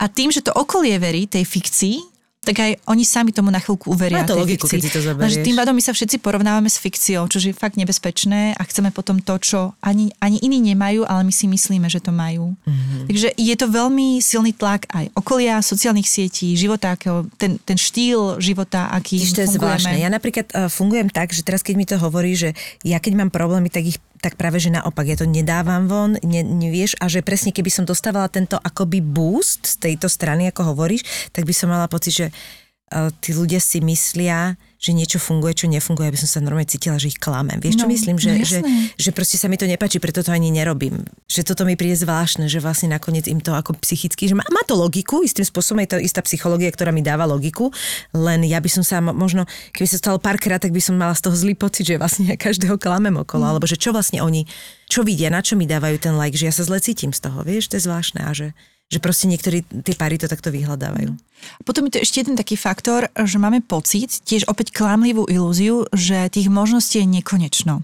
A tým, že to okolie verí tej fikcii, tak aj oni sami tomu na chvíľku uveria. Má to logiku, fikcii. keď si to zoberieš. Lenže tým pádom my sa všetci porovnávame s fikciou, čo je fakt nebezpečné a chceme potom to, čo ani, ani iní nemajú, ale my si myslíme, že to majú. Mhm. Mm-hmm. Takže je to veľmi silný tlak aj okolia, sociálnych sietí, života, akého, ten, ten štýl života, aký Vidíš, to je zvláštne. Ja napríklad uh, fungujem tak, že teraz keď mi to hovorí, že ja keď mám problémy, tak ich tak práve, že naopak, ja to nedávam von, ne, nevieš, a že presne keby som dostávala tento akoby boost z tejto strany, ako hovoríš, tak by som mala pocit, že uh, tí ľudia si myslia, že niečo funguje, čo nefunguje, aby som sa normálne cítila, že ich klamem. Vieš, čo No, myslím? Že, no že, že proste sa mi to nepáči, preto to ani nerobím. Že toto mi príde zvláštne, že vlastne nakoniec im to ako psychicky, že má, má to logiku, istým spôsobom je to istá psychológia, ktorá mi dáva logiku, len ja by som sa mo- možno, keby sa stalo párkrát, tak by som mala z toho zlý pocit, že vlastne ja každého klamem okolo, alebo že čo vlastne oni, čo vidia, na čo mi dávajú ten like, že ja sa zle cítim z toho, vieš, to je zvláštne a že, že proste niektorí tie páry to takto vyhľadávajú. Potom je to ešte jeden taký faktor, že máme pocit, tiež opäť klamlivú ilúziu, že tých možností je nekonečno.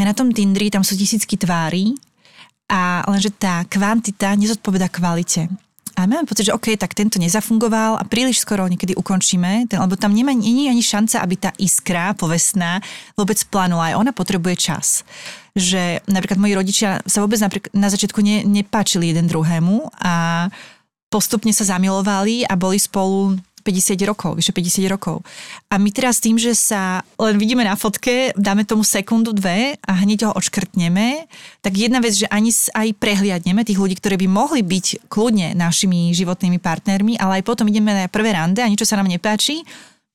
A na tom Tindri tam sú tisícky tvári a lenže tá kvantita nezodpoveda kvalite. A máme pocit, že OK, tak tento nezafungoval a príliš skoro niekedy ukončíme, ten, lebo tam nemá, nie ani šanca, aby tá iskra povestná vôbec planula. Aj ona potrebuje čas. Že napríklad moji rodičia sa vôbec na začiatku ne, nepáčili jeden druhému a postupne sa zamilovali a boli spolu 50 rokov, vyše 50 rokov. A my teraz tým, že sa len vidíme na fotke, dáme tomu sekundu, dve a hneď ho odškrtneme, tak jedna vec, že ani aj prehliadneme tých ľudí, ktorí by mohli byť kľudne našimi životnými partnermi, ale aj potom ideme na prvé rande a niečo sa nám nepáči,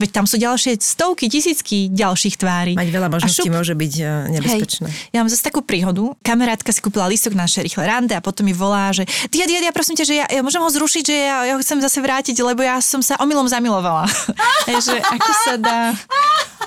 veď tam sú ďalšie stovky, tisícky ďalších tvári. Mať veľa možností šup, môže byť uh, nebezpečné. Hej, ja mám zase takú príhodu. Kamarátka si kúpila listok na naše rýchle rande a potom mi volá, že dia, dia, dia, prosím ťa, že ja, ja môžem ho zrušiť, že ja, ja ho chcem zase vrátiť, lebo ja som sa omylom zamilovala. Že ako sa dá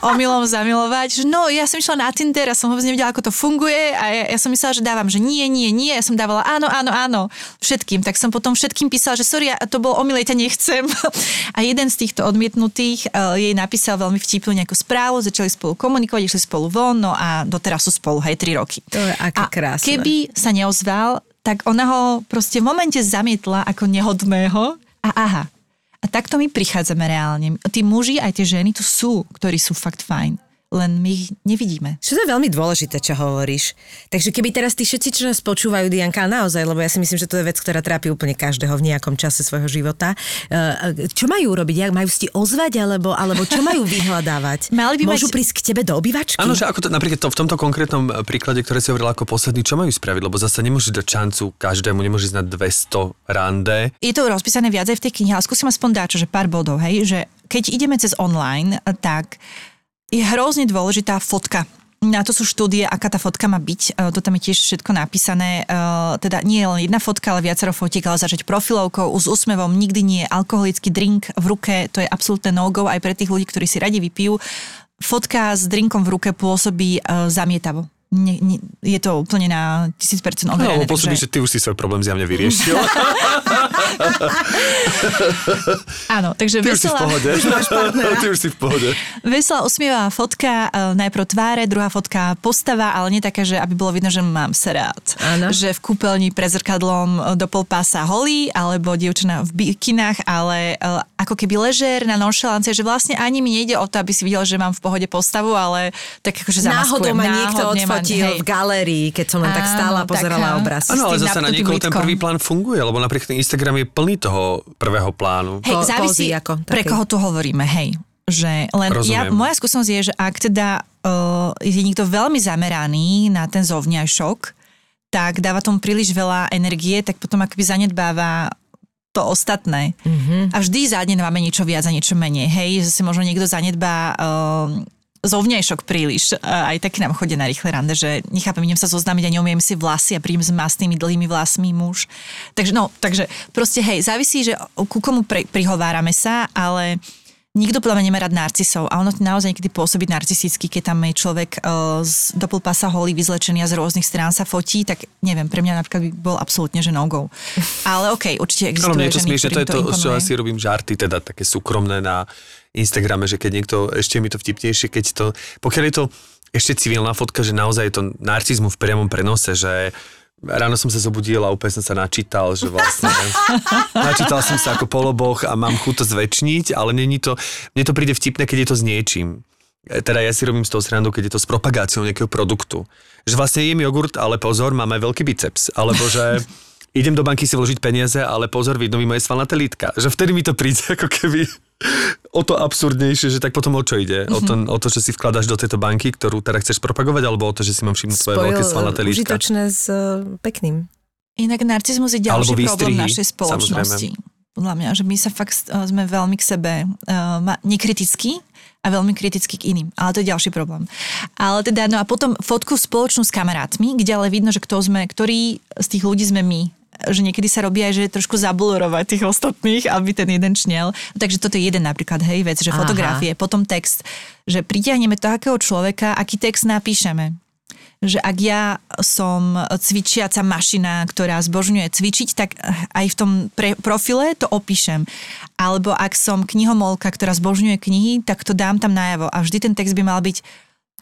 omylom zamilovať. Že no, ja som išla na Tinder a som vôbec nevedela, ako to funguje a ja, ja som myslela, že dávam, že nie, nie, nie. Ja som dávala áno, áno, áno všetkým. Tak som potom všetkým písala, že sorry, to bol omyl, ja ťa nechcem. A jeden z týchto odmietnutých uh, jej napísal veľmi vtipnú nejakú správu, začali spolu komunikovať, išli spolu von, no a doteraz sú spolu, hej, tri roky. To je aké a krásne. keby sa neozval, tak ona ho proste v momente zamietla ako nehodného a aha. A takto my prichádzame reálne. Tí muži aj tie ženy tu sú, ktorí sú fakt fajn len my ich nevidíme. Čo to je veľmi dôležité, čo hovoríš. Takže keby teraz tí všetci, čo nás počúvajú, Dianka, naozaj, lebo ja si myslím, že to je vec, ktorá trápi úplne každého v nejakom čase svojho života. Eh, Čo majú robiť? Jak majú si ozvať, alebo, alebo čo majú vyhľadávať? Mali by Môžu mať- prísť k tebe do obývačky? Áno, že ako to, napríklad to, v tomto konkrétnom e, príklade, ktoré si hovorila ako posledný, čo majú spraviť? Lebo zase nemôžeš dať šancu každému, nemôžeš na 200 rande. Je to rozpísané viac aj v tej knihe, ale skúsim aspoň dať, že pár bodov, hej, že keď ideme cez online, tak je hrozne dôležitá fotka. Na to sú štúdie, aká tá fotka má byť. E, To tam je tiež všetko napísané. E, Teda nie je len jedna fotka, ale viacero fotiek, ale začať profilovkou, s úsmevom, nikdy nie alkoholický drink v ruke, to je absolútne no-go aj pre tých ľudí, ktorí si radi vypijú. Fotka s drinkom v ruke pôsobí e, zamietavo. Nie, nie, je to úplne na 1000% No, overené. pôsobí, takže- že ty už si svoj problém zjavne vyriešil. Áno, takže Ty už si v veselá, pohode. Ty už si v pohode. veselá usmievavá fotka, e, najprv tváre, druhá fotka postava, ale nie taká, že aby bolo vidno, že mám sa rád. Áno. Že v kúpeľni pre zrkadlom e, do pol pása holí, alebo dievčina v bikinách, ale e, ako keby ležer na nonšalancie, že vlastne ani mi nejde o to, aby si videl, že mám v pohode postavu, ale tak akože Náhodou zamaskujem. ma niekto náhodne odfotil hej. v galérii, keď som len tak stála a pozerala taká- obraz. Áno, ale zase na niekoho ten prvý plán funguje, lebo napríklad ten Instagram je plný toho prvého plánu. Hej, Po- závisí, ako pre takej. koho tu hovoríme, hej. Že len ja, moja skúsenosť je, že ak teda uh, je niekto veľmi zameraný na ten zovňajšok, tak dáva tomu príliš veľa energie, tak potom akoby zanedbáva to ostatné. Mm-hmm. A vždy zanedbáme niečo viac a niečo menej. Hej, zase možno niekto zanedbá uh, zovňajšok príliš. Uh, aj taký nám chodia na rýchle rande, že nechápem, idem sa zoznámiť a neumiem si vlasy a príjem s mastnými dlhými vlasmi muž. Takže no, takže proste hej, závisí, že ku komu pre, prihovárame sa, ale nikto podľa mňa nemá rád narcisov a ono to naozaj niekedy pôsobí narcisisticky, keď tam je človek uh, z do pasa holý, vyzlečený a z rôznych strán sa fotí, tak neviem, pre mňa napríklad by bol absolútne, že no-go. Ale okej, určite Áno, existuje mne je to smiešne, to je to, z čo asi robím žarty, teda také súkromné na Instagrame, že keď niekto, ešte mi to vtipnejšie, keď to, pokiaľ je to ešte civilná fotka, že naozaj je to narcizmu v priamom prenose, že Ráno som sa zobudil a úplne som sa načítal, že vlastne načítal som sa ako poloboch a mám chuť to zväčšniť, ale není to, mne to príde vtipné, keď je to s niečím. E, Teda ja si robím z toho srandu, keď je to s propagáciou nejakého produktu. Že vlastne jem jogurt, ale pozor, mám aj veľký biceps. Alebo že idem do banky si vložiť peniaze, ale pozor, vidno mi moje svalnaté lítka. Že vtedy mi to príde ako keby o to absurdnejšie, že tak potom o čo ide? O to, o to, že si vkladaš do tejto banky, ktorú teda chceš propagovať, alebo o to, že si mám všimnúť tvoje veľké svalnaté Spojil lítka? užitočné s eh, pekným. Inak narcizmus je Alebo ďalší problém výstrihy, našej spoločnosti. Podľa mňa, že my sa fakt uh, sme veľmi k sebe uh, nekritickí a veľmi kritickí k iným. Ale to je ďalší problém. Ale teda, no a potom fotku spoločnú s kamarátmi, kde ale vidno, že kto sme, ktorý z tých ľudí sme my že niekedy sa robí aj, že trošku zabulurovať tých ostatných, aby ten jeden čnel. Takže toto je jeden napríklad, hej, vec, že Aha. fotografie, potom text, že pritiahneme takého človeka, aký text napíšeme že ak ja som cvičiaca mašina, ktorá zbožňuje cvičiť, tak aj v tom pre, profile to opíšem. Alebo ak som knihomolka, ktorá zbožňuje knihy, tak to dám tam najavo. A vždy ten text by mal byť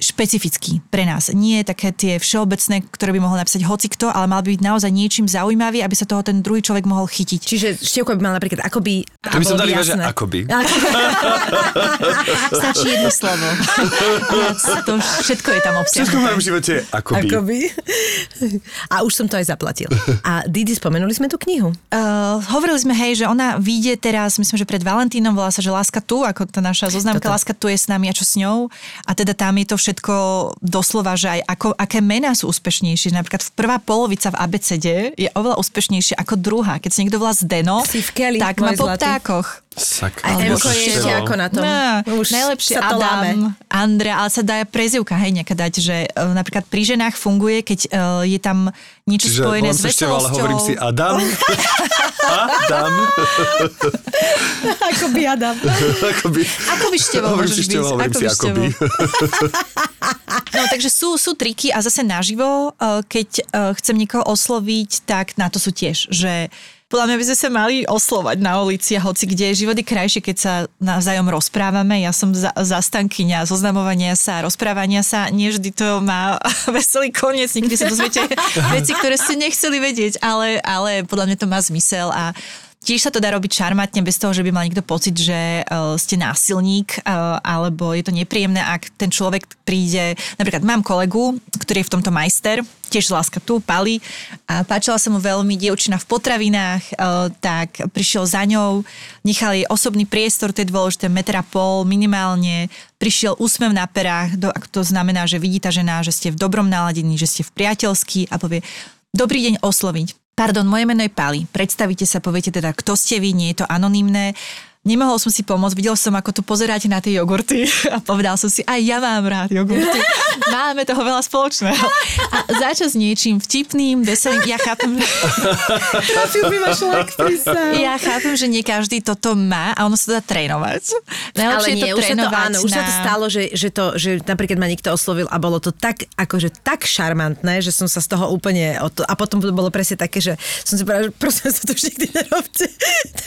špecifický pre nás. Nie také tie všeobecné, ktoré by mohol napísať hocikto, ale mal by byť naozaj niečím zaujímavý, aby sa toho ten druhý človek mohol chytiť. Čiže Števko by mal napríklad akoby... To by som dali iba, že akoby. Stačí jedno slovo. To všetko je tam Všetko v obsiahnuté. mojom živote je akoby. Akoby. A už som to aj zaplatil. A Didi, spomenuli sme tú knihu. Uh, hovorili sme, hej, že ona vyjde teraz, myslím, že pred Valentínom, volá sa, že Láska tu, ako tá naša zoznámka Toto. Láska tu je s nami a čo s ňou. A teda tam je to všetko doslova, že aj ako, aké mená sú úspešnejšie. Napríklad v prvá polovica v ABCD je oveľa úspešnejšia ako druhá. Keď sa niekto volá Zdeno, Si v keli, tak má po zlatý. ptákoch. Sak, Aj Alebo Emko je ešte ako na tom. No, Už najlepšie sa to láme. Adam, Andrea, ale sa dá prezivka, hej, nejaká dať, že e, napríklad pri ženách funguje, keď e, je tam niečo Čiže spojené s Števo, ale veselosťou. hovorím si Adam. Adam. Akoby Adam. akoby. Ako by števo Hovorím môžeš si Števo, byť? hovorím Ako si by števo? akoby. No takže sú, sú triky a zase naživo, eh, keď eh, chcem niekoho osloviť, tak na to sú tiež, že podľa mňa by sme sa mali oslovať na ulici a hoci kde. Život je krajšie, keď sa navzájom rozprávame. Ja som za, zastankyňa zoznamovania sa, rozprávania sa. Nie vždy to má veselý koniec, niekedy sa dozviete veci, ktoré ste nechceli vedieť, ale, ale podľa mňa to má zmysel a Tiež sa to dá robiť šarmatne bez toho, že by mal niekto pocit, že uh, ste násilník uh, alebo je to nepríjemné, ak ten človek príde, napríklad mám kolegu, ktorý je v tomto majster, tiež láska tu, Pali a páčila sa mu veľmi dievčina v potravinách, uh, tak prišiel za ňou, nechal jej osobný priestor, to je dôležité, metra pol minimálne, prišiel úsmev na perách, to znamená, že vidí tá žena, že ste v dobrom naladení, že ste v priateľský a povie, dobrý deň osloviť Pardon, moje meno je Pali. Predstavíte sa, poviete teda, kto ste vy, nie je to anonymné. Nemohol som si pomôcť, videl som, ako tu pozeráte na tie jogurty a povedal som si, aj ja mám rád jogurty. Máme toho veľa spoločného. A začal s niečím vtipným, veselým. Ja chápem, ja chápem, že nie každý toto má a ono sa dá trénovať. Ale nie, to už sa to, áno, už sa to stalo, že, že, to, že napríklad ma niekto oslovil a bolo to tak, akože tak šarmantné, že som sa z toho úplne, a potom to bolo presne také, že som si povedala, že prosím sa to už nikdy nerobte.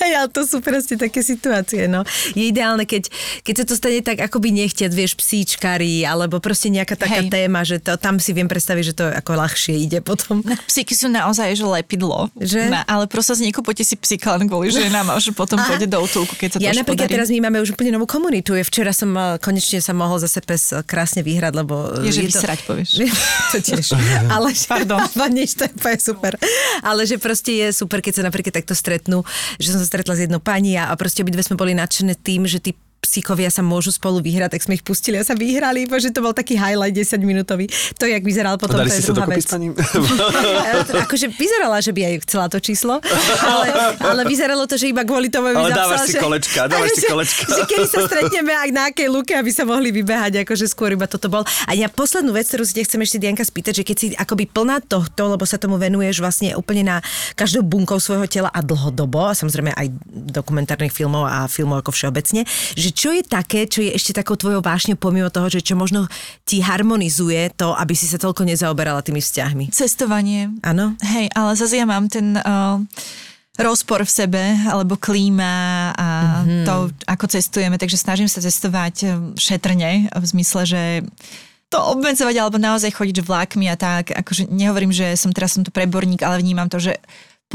ale to sú proste také situácie situácie, no. Je ideálne, keď, keď sa to stane tak akoby nechtiac, vieš, psíčkari, alebo proste nejaká taká Hej. téma, že to, tam si viem predstaviť, že to ako ľahšie ide potom. No, psíky sú naozaj, že lepidlo. Že? Na, ale proste nekúpite si psíka len kvôli ženám a že potom pôjde do útulku, keď sa to Ja napríklad podarí. teraz my máme už úplne novú komunitu. Včera som konečne sa mohol zase pes krásne vyhrať, lebo... Je, že je vysrať, to... povieš. to tiež. ale, Pardon. Ale to je super. Ale že proste je super, keď sa napríklad takto stretnú, že som sa stretla s jednou pani a, a proste obidve sme boli nadšené tým, že tí psíkovia sa môžu spolu vyhrať, tak sme ich pustili a sa vyhrali, že to bol taký highlight 10 minútový. To, jak vyzeral potom, Podali to je druhá vec. akože vyzerala, že by aj chcela to číslo, ale, ale vyzeralo to, že iba kvôli tomu by Ale dávaš si že, kolečka, dávaš si kolečka. Že, že kedy sa stretneme aj na akej luke, aby sa mohli vybehať, akože skôr iba toto bol. A ja poslednú vec, ktorú si chcem ešte Dianka spýtať, že keď si akoby plná tohto, lebo sa tomu venuješ vlastne úplne na každou bunkou svojho tela a dlhodobo, a samozrejme aj dokumentárnych filmov a filmov ako všeobecne, že čo je také, čo je ešte takou tvojou vášňou pomimo toho, že čo možno ti harmonizuje to, aby si sa toľko nezaoberala tými vzťahmi? Cestovanie. Áno? Hej, ale zase ja mám ten... Uh rozpor v sebe, alebo klíma a mm-hmm. to, ako cestujeme. Takže snažím sa cestovať eh, šetrne, v zmysle, že to obmedzovať, alebo naozaj chodiť vlákmi a tak. Akože nehovorím, že som teraz som tu preborník, ale vnímam to, že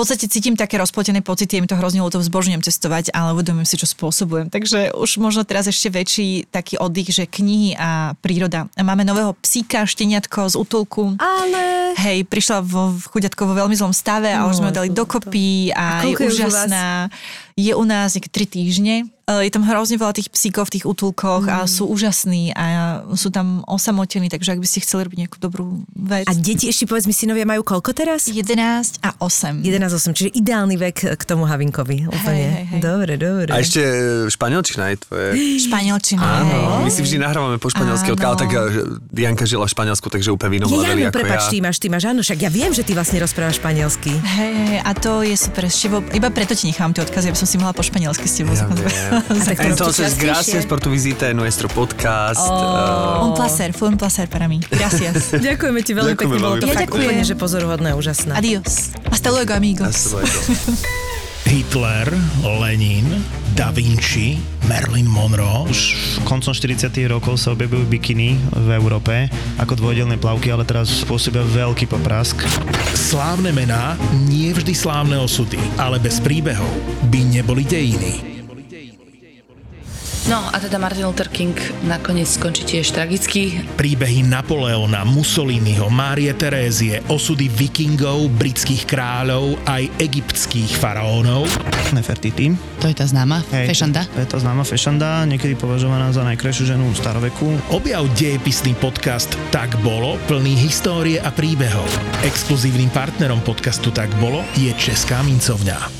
podstate cítim také rozplotené pocity, je mi to hrozne ľúto, vzbožňujem cestovať, ale uvedomujem si, čo spôsobujem. Takže už možno teraz ešte väčší taký oddych, že knihy a príroda. Máme nového psíka, šteniatko z útulku. Ale... Hej, prišla vo, chuďatko vo veľmi zlom stave a no, už sme ho dali dokopy a, a je úžasná. Je u nás nejaké tri týždne je tam hrozne veľa tých psíkov v tých útulkoch mm. a sú úžasní a sú tam osamotení, takže ak by ste chceli robiť nejakú dobrú vec. A deti ešte povedz mi, synovia majú koľko teraz? 11 a 8. 11 a 8, čiže ideálny vek k tomu Havinkovi. Úplne. Hej, hej, hej. Dobre, dobre. A ešte eh, španielčina je tvoje. Španielčina, Áno, hej. my si vždy nahrávame po španielsky, odkiaľ tak eh, Dianka žila v Španielsku, takže úplne inom ja, ja, ako prepač, ja. ty máš, ty máš, áno, však ja viem, že ty vlastne rozprávaš španielsky. Hej, hej, a to je super. Iba preto ti nechám tie odkazy, aby som si mohla po španielsky s tebou. Ja Entonces, gracias por tu visita en nuestro podcast. Oh. Uh... Un placer, fue un placer para mí. Gracias. Ďakujeme ti veľmi pekne, bolo to ja fakt úplne, že pozoruhodné, úžasné. Adios. Hasta luego, amigos. Hasta luego. Hitler, Lenin, Da Vinci, Marilyn Monroe. Už koncom 40 rokov sa objavujú bikiny v Európe ako dvojdelné plavky, ale teraz spôsobia veľký poprask. Slávne mená, nie vždy slávne osudy, ale bez príbehov by neboli dejiny. No a teda Martin Luther King nakoniec skončí tiež tragicky. Príbehy Napoleona, Mussoliniho, Márie Terézie, osudy vikingov, britských kráľov, aj egyptských faraónov. Nefertiti. To je tá známa Hej, fešanda. To, je tá známa fešanda, niekedy považovaná za najkrajšiu ženu v staroveku. Objav dejepisný podcast Tak bolo, plný histórie a príbehov. Exkluzívnym partnerom podcastu Tak bolo je Česká mincovňa.